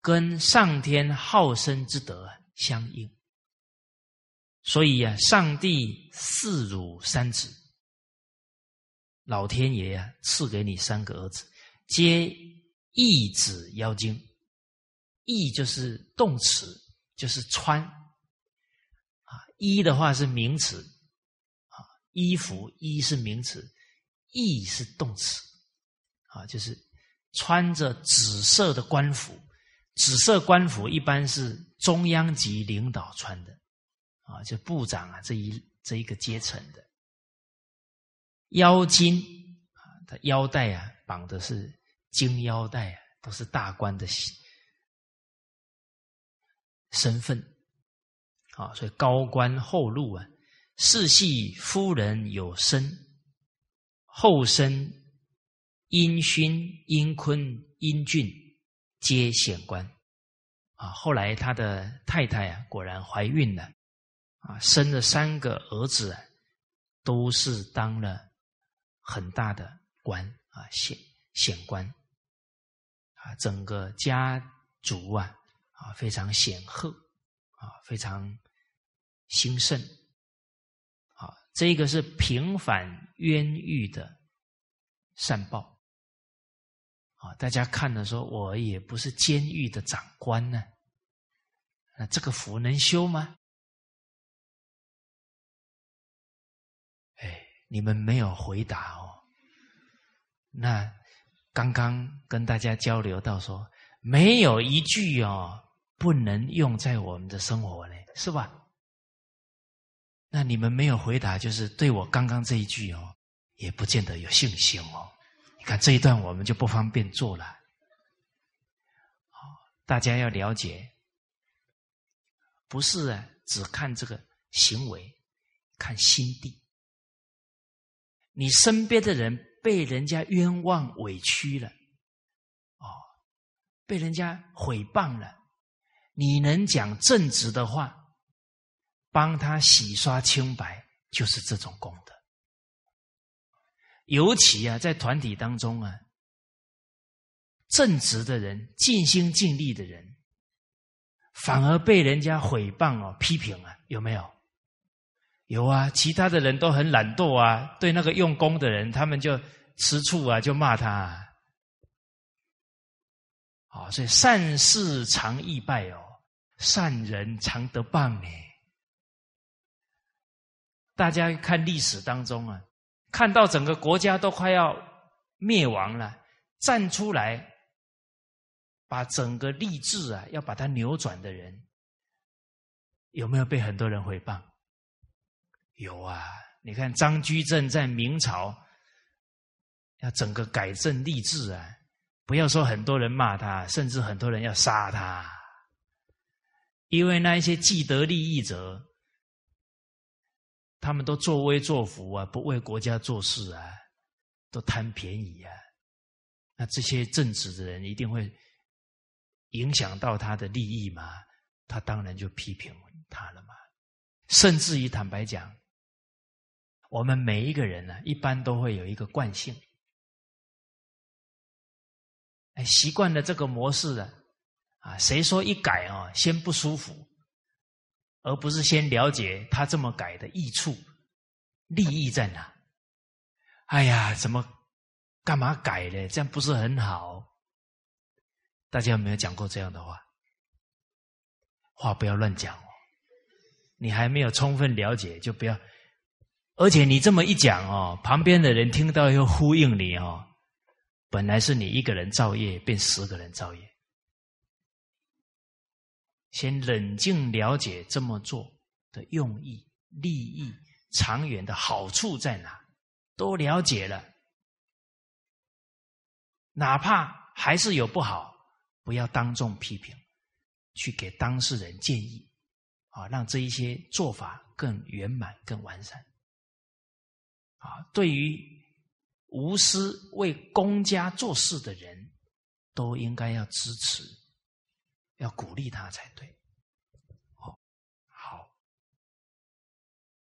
跟上天好生之德相应，所以啊，上帝赐汝三子，老天爷啊赐给你三个儿子，皆义子妖精，义就是动词，就是穿。啊，衣的话是名词啊，衣服衣是名词，义是动词啊，就是。穿着紫色的官服，紫色官服一般是中央级领导穿的，啊，就部长啊这一这一个阶层的。腰金啊，他腰带啊绑的是金腰带啊，都是大官的身份，啊，所以高官厚禄啊，世系夫人有身，后生。殷勋、殷坤、殷俊皆显官啊！后来他的太太啊，果然怀孕了啊，生了三个儿子，都是当了很大的官啊，显显官啊，整个家族啊啊非常显赫啊，非常兴盛啊。这个是平反冤狱的善报。啊！大家看了说，我也不是监狱的长官呢，那这个福能修吗？你们没有回答哦。那刚刚跟大家交流到说，没有一句哦不能用在我们的生活呢，是吧？那你们没有回答，就是对我刚刚这一句哦，也不见得有信心哦。你看这一段，我们就不方便做了。大家要了解，不是啊，只看这个行为，看心地。你身边的人被人家冤枉委屈了，哦，被人家毁谤了，你能讲正直的话，帮他洗刷清白，就是这种功德。尤其啊，在团体当中啊，正直的人、尽心尽力的人，反而被人家毁谤哦、批评啊，有没有？有啊，其他的人都很懒惰啊，对那个用功的人，他们就吃醋啊，就骂他。啊，所以善事常易败哦，善人常得棒呢。大家看历史当中啊。看到整个国家都快要灭亡了，站出来把整个励志啊，要把它扭转的人，有没有被很多人诽谤？有啊！你看张居正在明朝要整个改正吏治啊，不要说很多人骂他，甚至很多人要杀他，因为那一些既得利益者。他们都作威作福啊，不为国家做事啊，都贪便宜啊。那这些正直的人一定会影响到他的利益嘛？他当然就批评他了嘛。甚至于坦白讲，我们每一个人呢，一般都会有一个惯性，哎，习惯了这个模式了啊。谁说一改啊，先不舒服？而不是先了解他这么改的益处、利益在哪？哎呀，怎么干嘛改呢？这样不是很好？大家有没有讲过这样的话？话不要乱讲哦，你还没有充分了解，就不要。而且你这么一讲哦，旁边的人听到又呼应你哦。本来是你一个人造业，变十个人造业。先冷静了解这么做的用意、利益、长远的好处在哪，都了解了。哪怕还是有不好，不要当众批评，去给当事人建议，啊，让这一些做法更圆满、更完善。啊，对于无私为公家做事的人，都应该要支持，要鼓励他才对。好，好。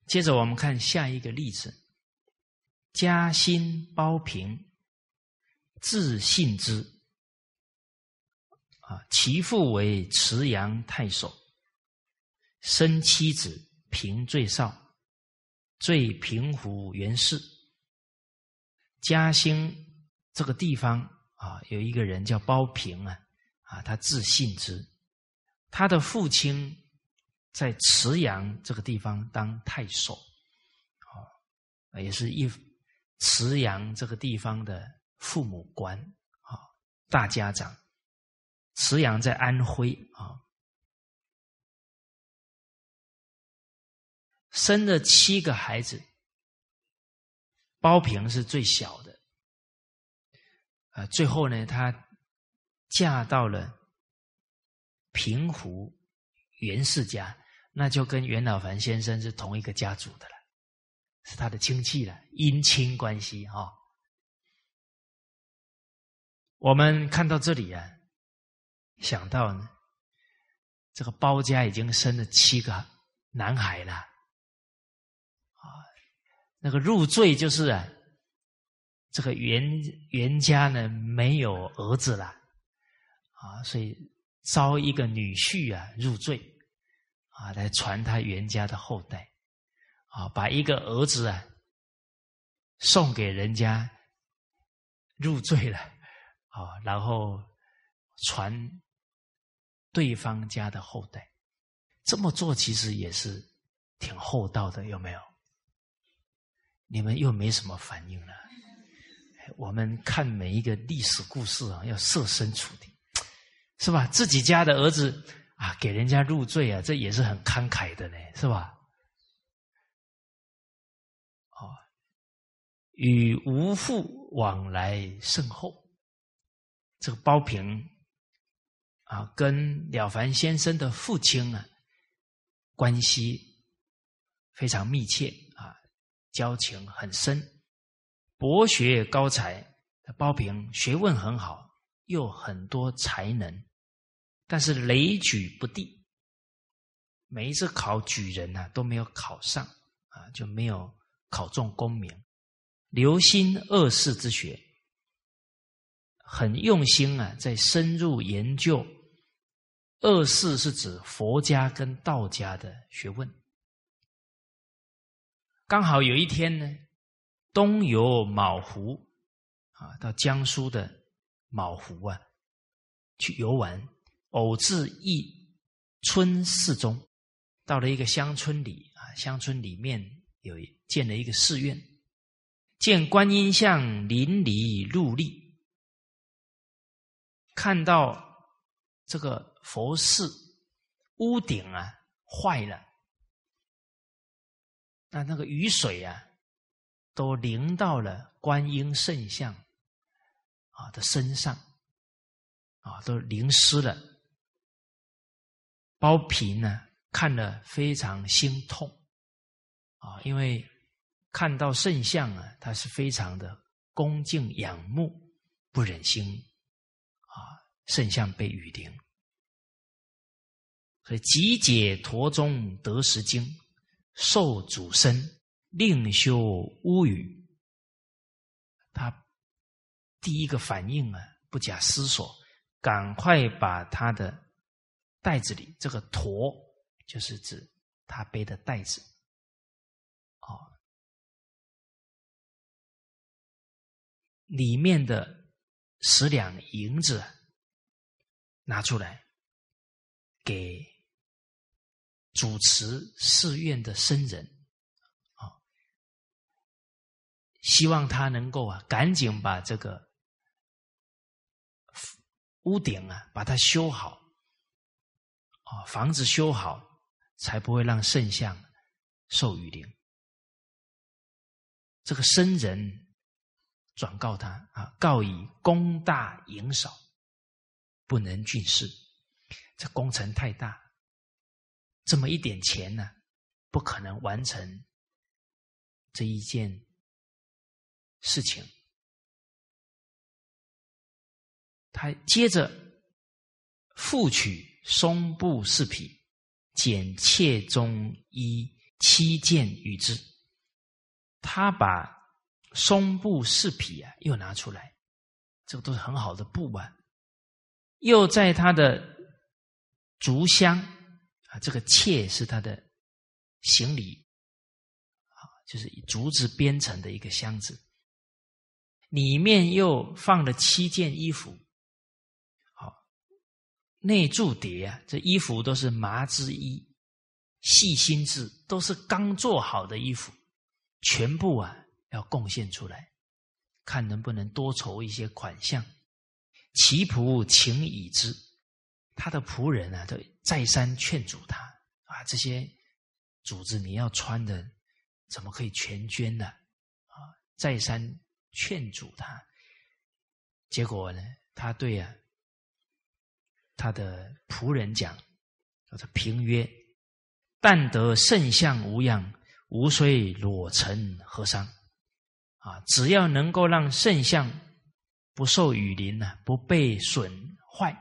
接着我们看下一个例子：嘉兴包平，自信之。啊，其父为慈阳太守，生妻子平最少。最平湖原氏，嘉兴这个地方啊，有一个人叫包平啊，啊，他字信之，他的父亲在慈阳这个地方当太守，啊，也是一慈阳这个地方的父母官啊，大家长。慈阳在安徽啊。生了七个孩子，包平是最小的。啊，最后呢，她嫁到了平湖袁氏家，那就跟袁老凡先生是同一个家族的了，是他的亲戚了，姻亲关系哈。我们看到这里啊，想到，这个包家已经生了七个男孩了。那个入赘就是啊，这个袁袁家呢没有儿子了，啊，所以招一个女婿啊入赘，啊，来传他袁家的后代，啊，把一个儿子啊送给人家入赘了，啊，然后传对方家的后代，这么做其实也是挺厚道的，有没有？你们又没什么反应了。我们看每一个历史故事啊，要设身处地，是吧？自己家的儿子啊，给人家入赘啊，这也是很慷慨的呢，是吧？哦，与吴父往来甚厚。这个包平啊，跟了凡先生的父亲啊，关系非常密切。交情很深，博学高才。包平学问很好，又很多才能，但是累举不第。每一次考举人呢，都没有考上啊，就没有考中功名。留心二世之学，很用心啊，在深入研究。二世是指佛家跟道家的学问。刚好有一天呢，东游卯湖，啊，到江苏的卯湖啊，去游玩，偶至一村寺中，到了一个乡村里啊，乡村里面有建了一个寺院，见观音像淋漓入立，看到这个佛寺屋顶啊坏了。那那个雨水啊，都淋到了观音圣像啊的身上，啊，都淋湿了。包皮呢看了非常心痛，啊，因为看到圣像啊，他是非常的恭敬仰慕，不忍心啊圣像被雨淋，所以集解陀中得实经。受主身，另修屋宇。他第一个反应啊，不假思索，赶快把他的袋子里这个驼，就是指他背的袋子，哦，里面的十两银子，拿出来给主持寺院的僧人，啊，希望他能够啊，赶紧把这个屋顶啊，把它修好，啊，房子修好，才不会让圣像受雨淋。这个僧人转告他啊，告以功大盈少，不能尽事。这工程太大，这么一点钱呢，不可能完成这一件事情。他接着复取松布四匹，剪切中衣七件与之。他把松布四匹啊，又拿出来，这个都是很好的布啊。又在他的竹箱啊，这个切是他的行李啊，就是竹子编成的一个箱子，里面又放了七件衣服。好，内铸叠啊，这衣服都是麻织衣，细心制，都是刚做好的衣服。全部啊，要贡献出来，看能不能多筹一些款项。其仆请已之，他的仆人啊，都再三劝阻他啊，这些主子你要穿的，怎么可以全捐呢？啊，再三劝阻他，结果呢，他对啊，他的仆人讲，叫做平曰：“但得圣相无恙。”无虽裸成何伤？啊，只要能够让圣像不受雨淋呢，不被损坏，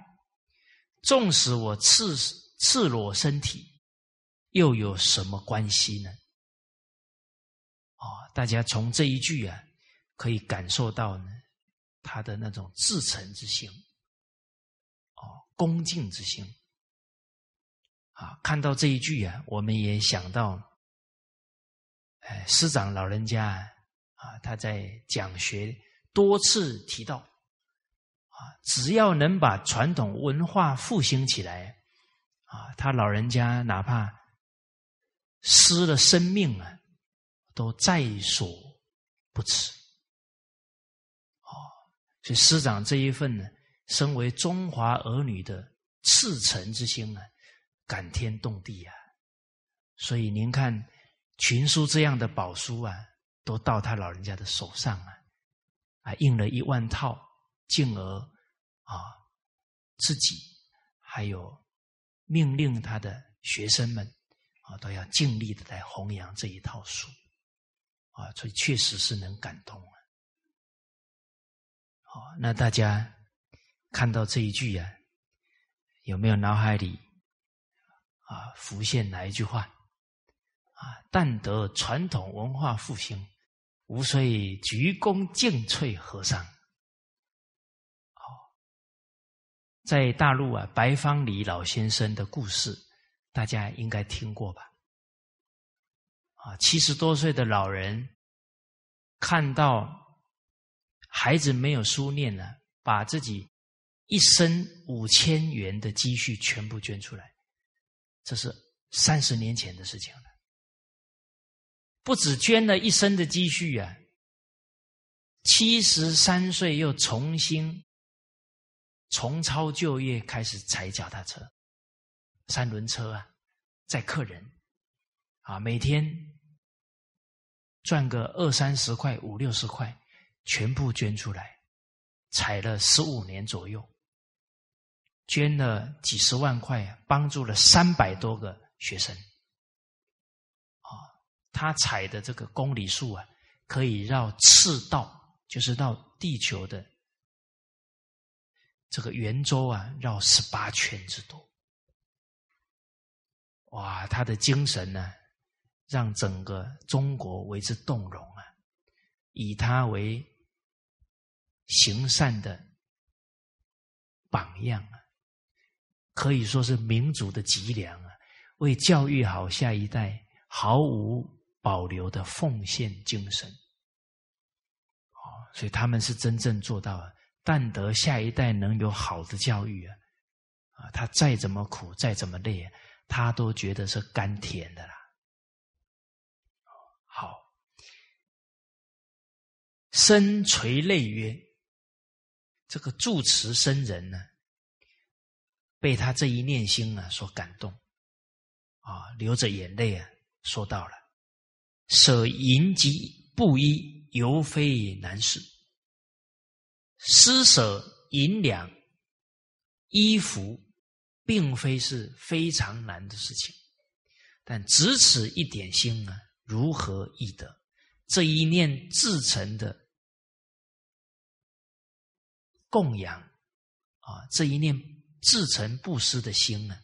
纵使我赤赤裸身体，又有什么关系呢？哦，大家从这一句啊，可以感受到呢，他的那种至诚之心，哦，恭敬之心。啊，看到这一句啊，我们也想到。哎，师长老人家啊，他在讲学多次提到啊，只要能把传统文化复兴起来啊，他老人家哪怕失了生命啊，都在所不辞。哦，所以师长这一份呢，身为中华儿女的赤诚之心啊，感天动地啊。所以您看。群书这样的宝书啊，都到他老人家的手上啊，啊，印了一万套，进而啊，自己还有命令他的学生们啊，都要尽力的来弘扬这一套书啊，所以确实是能感动啊。好，那大家看到这一句啊，有没有脑海里啊浮现哪一句话？啊！但得传统文化复兴，无虽鞠躬尽瘁，和尚。在大陆啊，白方礼老先生的故事，大家应该听过吧？啊，七十多岁的老人看到孩子没有书念了，把自己一生五千元的积蓄全部捐出来，这是三十年前的事情了。不止捐了一生的积蓄啊，七十三岁又重新重操旧业，开始踩脚踏车、三轮车啊，载客人。啊，每天赚个二三十块、五六十块，全部捐出来，踩了十五年左右，捐了几十万块，帮助了三百多个学生。啊他踩的这个公里数啊，可以绕赤道，就是绕地球的这个圆周啊，绕十八圈之多。哇，他的精神呢，让整个中国为之动容啊！以他为行善的榜样啊，可以说是民族的脊梁啊，为教育好下一代，毫无。保留的奉献精神，哦，所以他们是真正做到了，但得下一代能有好的教育啊，啊，他再怎么苦，再怎么累，他都觉得是甘甜的啦。好，深垂泪曰：“这个住持僧人呢，被他这一念心啊所感动，啊，流着眼泪啊，说到了舍银及布衣，犹非难事；施舍银两、衣服。”并非是非常难的事情，但只此一点心啊，如何易得？这一念至诚的供养啊，这一念至诚布施的心呢？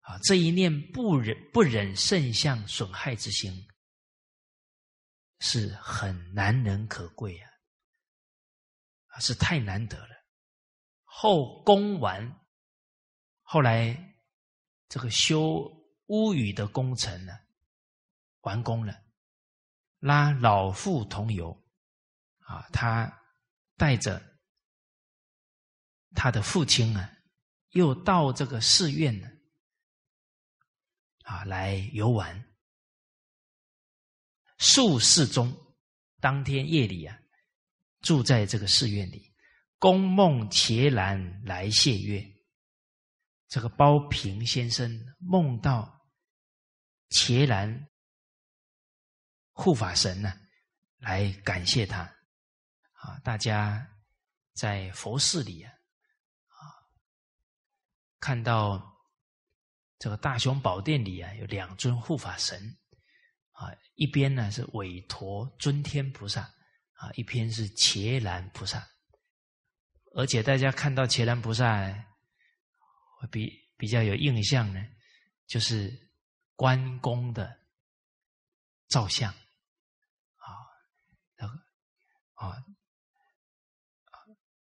啊，这一念不忍不忍圣相损害之心，是很难能可贵，啊，是太难得了。后供完。后来，这个修屋宇的工程呢，完工了，拉老父同游，啊，他带着他的父亲啊，又到这个寺院呢，啊，来游玩。宿寺中，当天夜里啊，住在这个寺院里，公梦伽蓝来谢曰。这个包平先生梦到伽蓝护法神呢，来感谢他啊！大家在佛寺里啊，啊，看到这个大雄宝殿里啊，有两尊护法神啊，一边呢是韦陀尊天菩萨啊，一篇是伽蓝菩萨，而且大家看到伽蓝菩萨。会比比较有印象呢，就是关公的照相啊，那个啊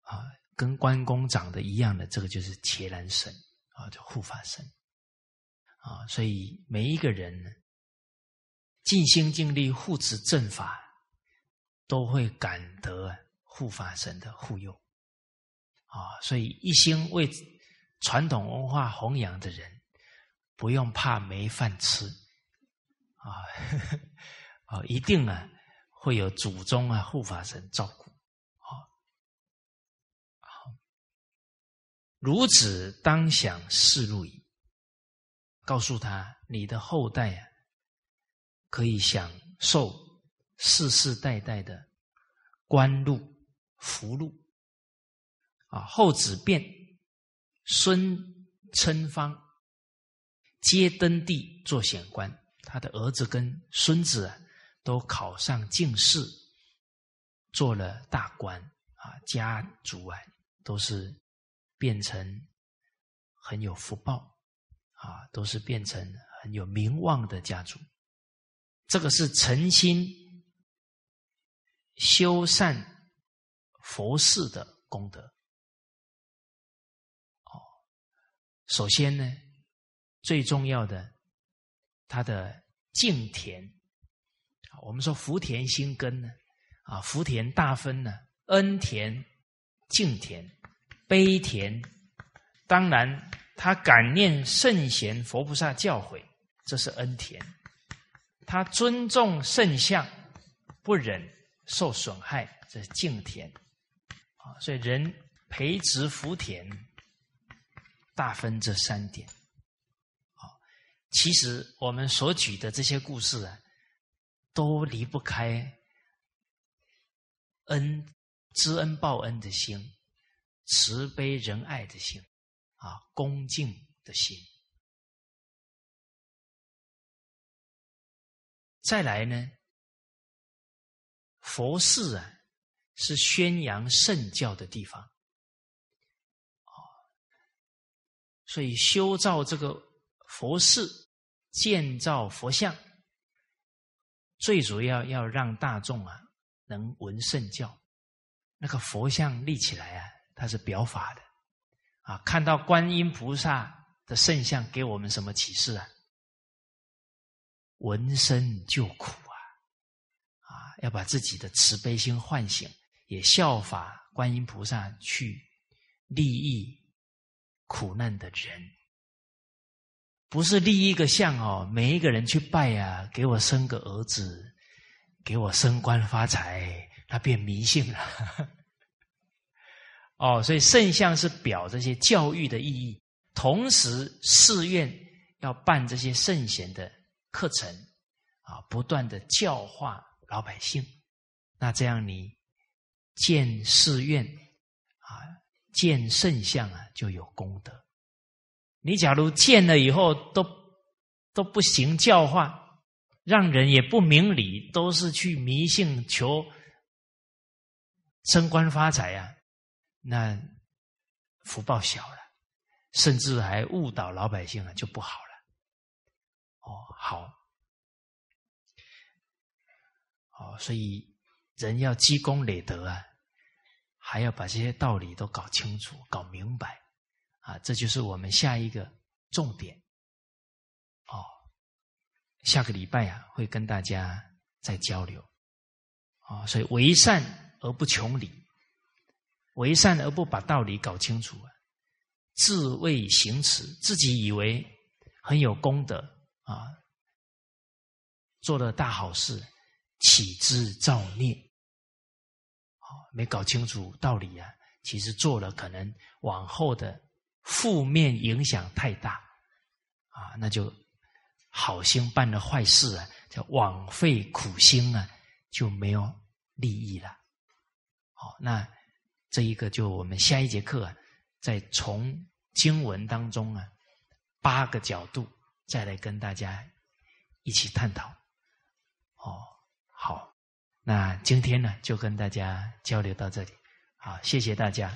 啊，跟关公长得一样的，这个就是伽蓝神啊，叫护法神啊。所以每一个人，尽心尽力护持正法，都会感得护法神的护佑啊。所以一心为。传统文化弘扬的人，不用怕没饭吃，啊，啊，一定啊会有祖宗啊护法神照顾，啊，好，孺子当享世禄矣。告诉他，你的后代啊，可以享受世世代代的官禄、福禄，啊，后子变。孙称方皆登第做显官，他的儿子跟孙子啊，都考上进士，做了大官啊，家族啊都是变成很有福报啊，都是变成很有名望的家族。这个是诚心修善佛事的功德。哦首先呢，最重要的，他的敬田，我们说福田心根呢，啊，福田大分呢，恩田、敬田、悲田，当然他感念圣贤佛菩萨教诲，这是恩田；他尊重圣像，不忍受损害，这是敬田。啊，所以人培植福田。大分这三点，好，其实我们所举的这些故事啊，都离不开恩知恩报恩的心，慈悲仁爱的心，啊，恭敬的心。再来呢，佛寺啊，是宣扬圣教的地方。所以修造这个佛寺，建造佛像，最主要要让大众啊能闻圣教。那个佛像立起来啊，它是表法的啊。看到观音菩萨的圣像，给我们什么启示啊？闻声救苦！要把自己的慈悲心唤醒，也效法观音菩萨去利益。苦难的人，不是立一个像哦，每一个人去拜呀，给我生个儿子，给我升官发财，他变迷信了。哦，所以圣像是表这些教育的意义，同时寺院要办这些圣贤的课程啊，不断的教化老百姓。那这样你建寺院啊，建圣像啊，就有功德。你假如建了以后都都不行教化，让人也不明理，都是去迷信求升官发财啊。那福报小了，甚至还误导老百姓了，就不好了。哦，好，哦，所以人要积功累德啊，还要把这些道理都搞清楚、搞明白啊，这就是我们下一个重点。哦，下个礼拜啊，会跟大家再交流。啊，所以为善而不穷理。为善而不把道理搞清楚啊，自谓行持，自己以为很有功德啊，做了大好事，起之造孽，好没搞清楚道理啊，其实做了可能往后的负面影响太大啊，那就好心办了坏事啊，叫枉费苦心啊，就没有利益了。好，那。这一个就我们下一节课啊，再从经文当中啊八个角度再来跟大家一起探讨。好，那今天呢就跟大家交流到这里，好，谢谢大家。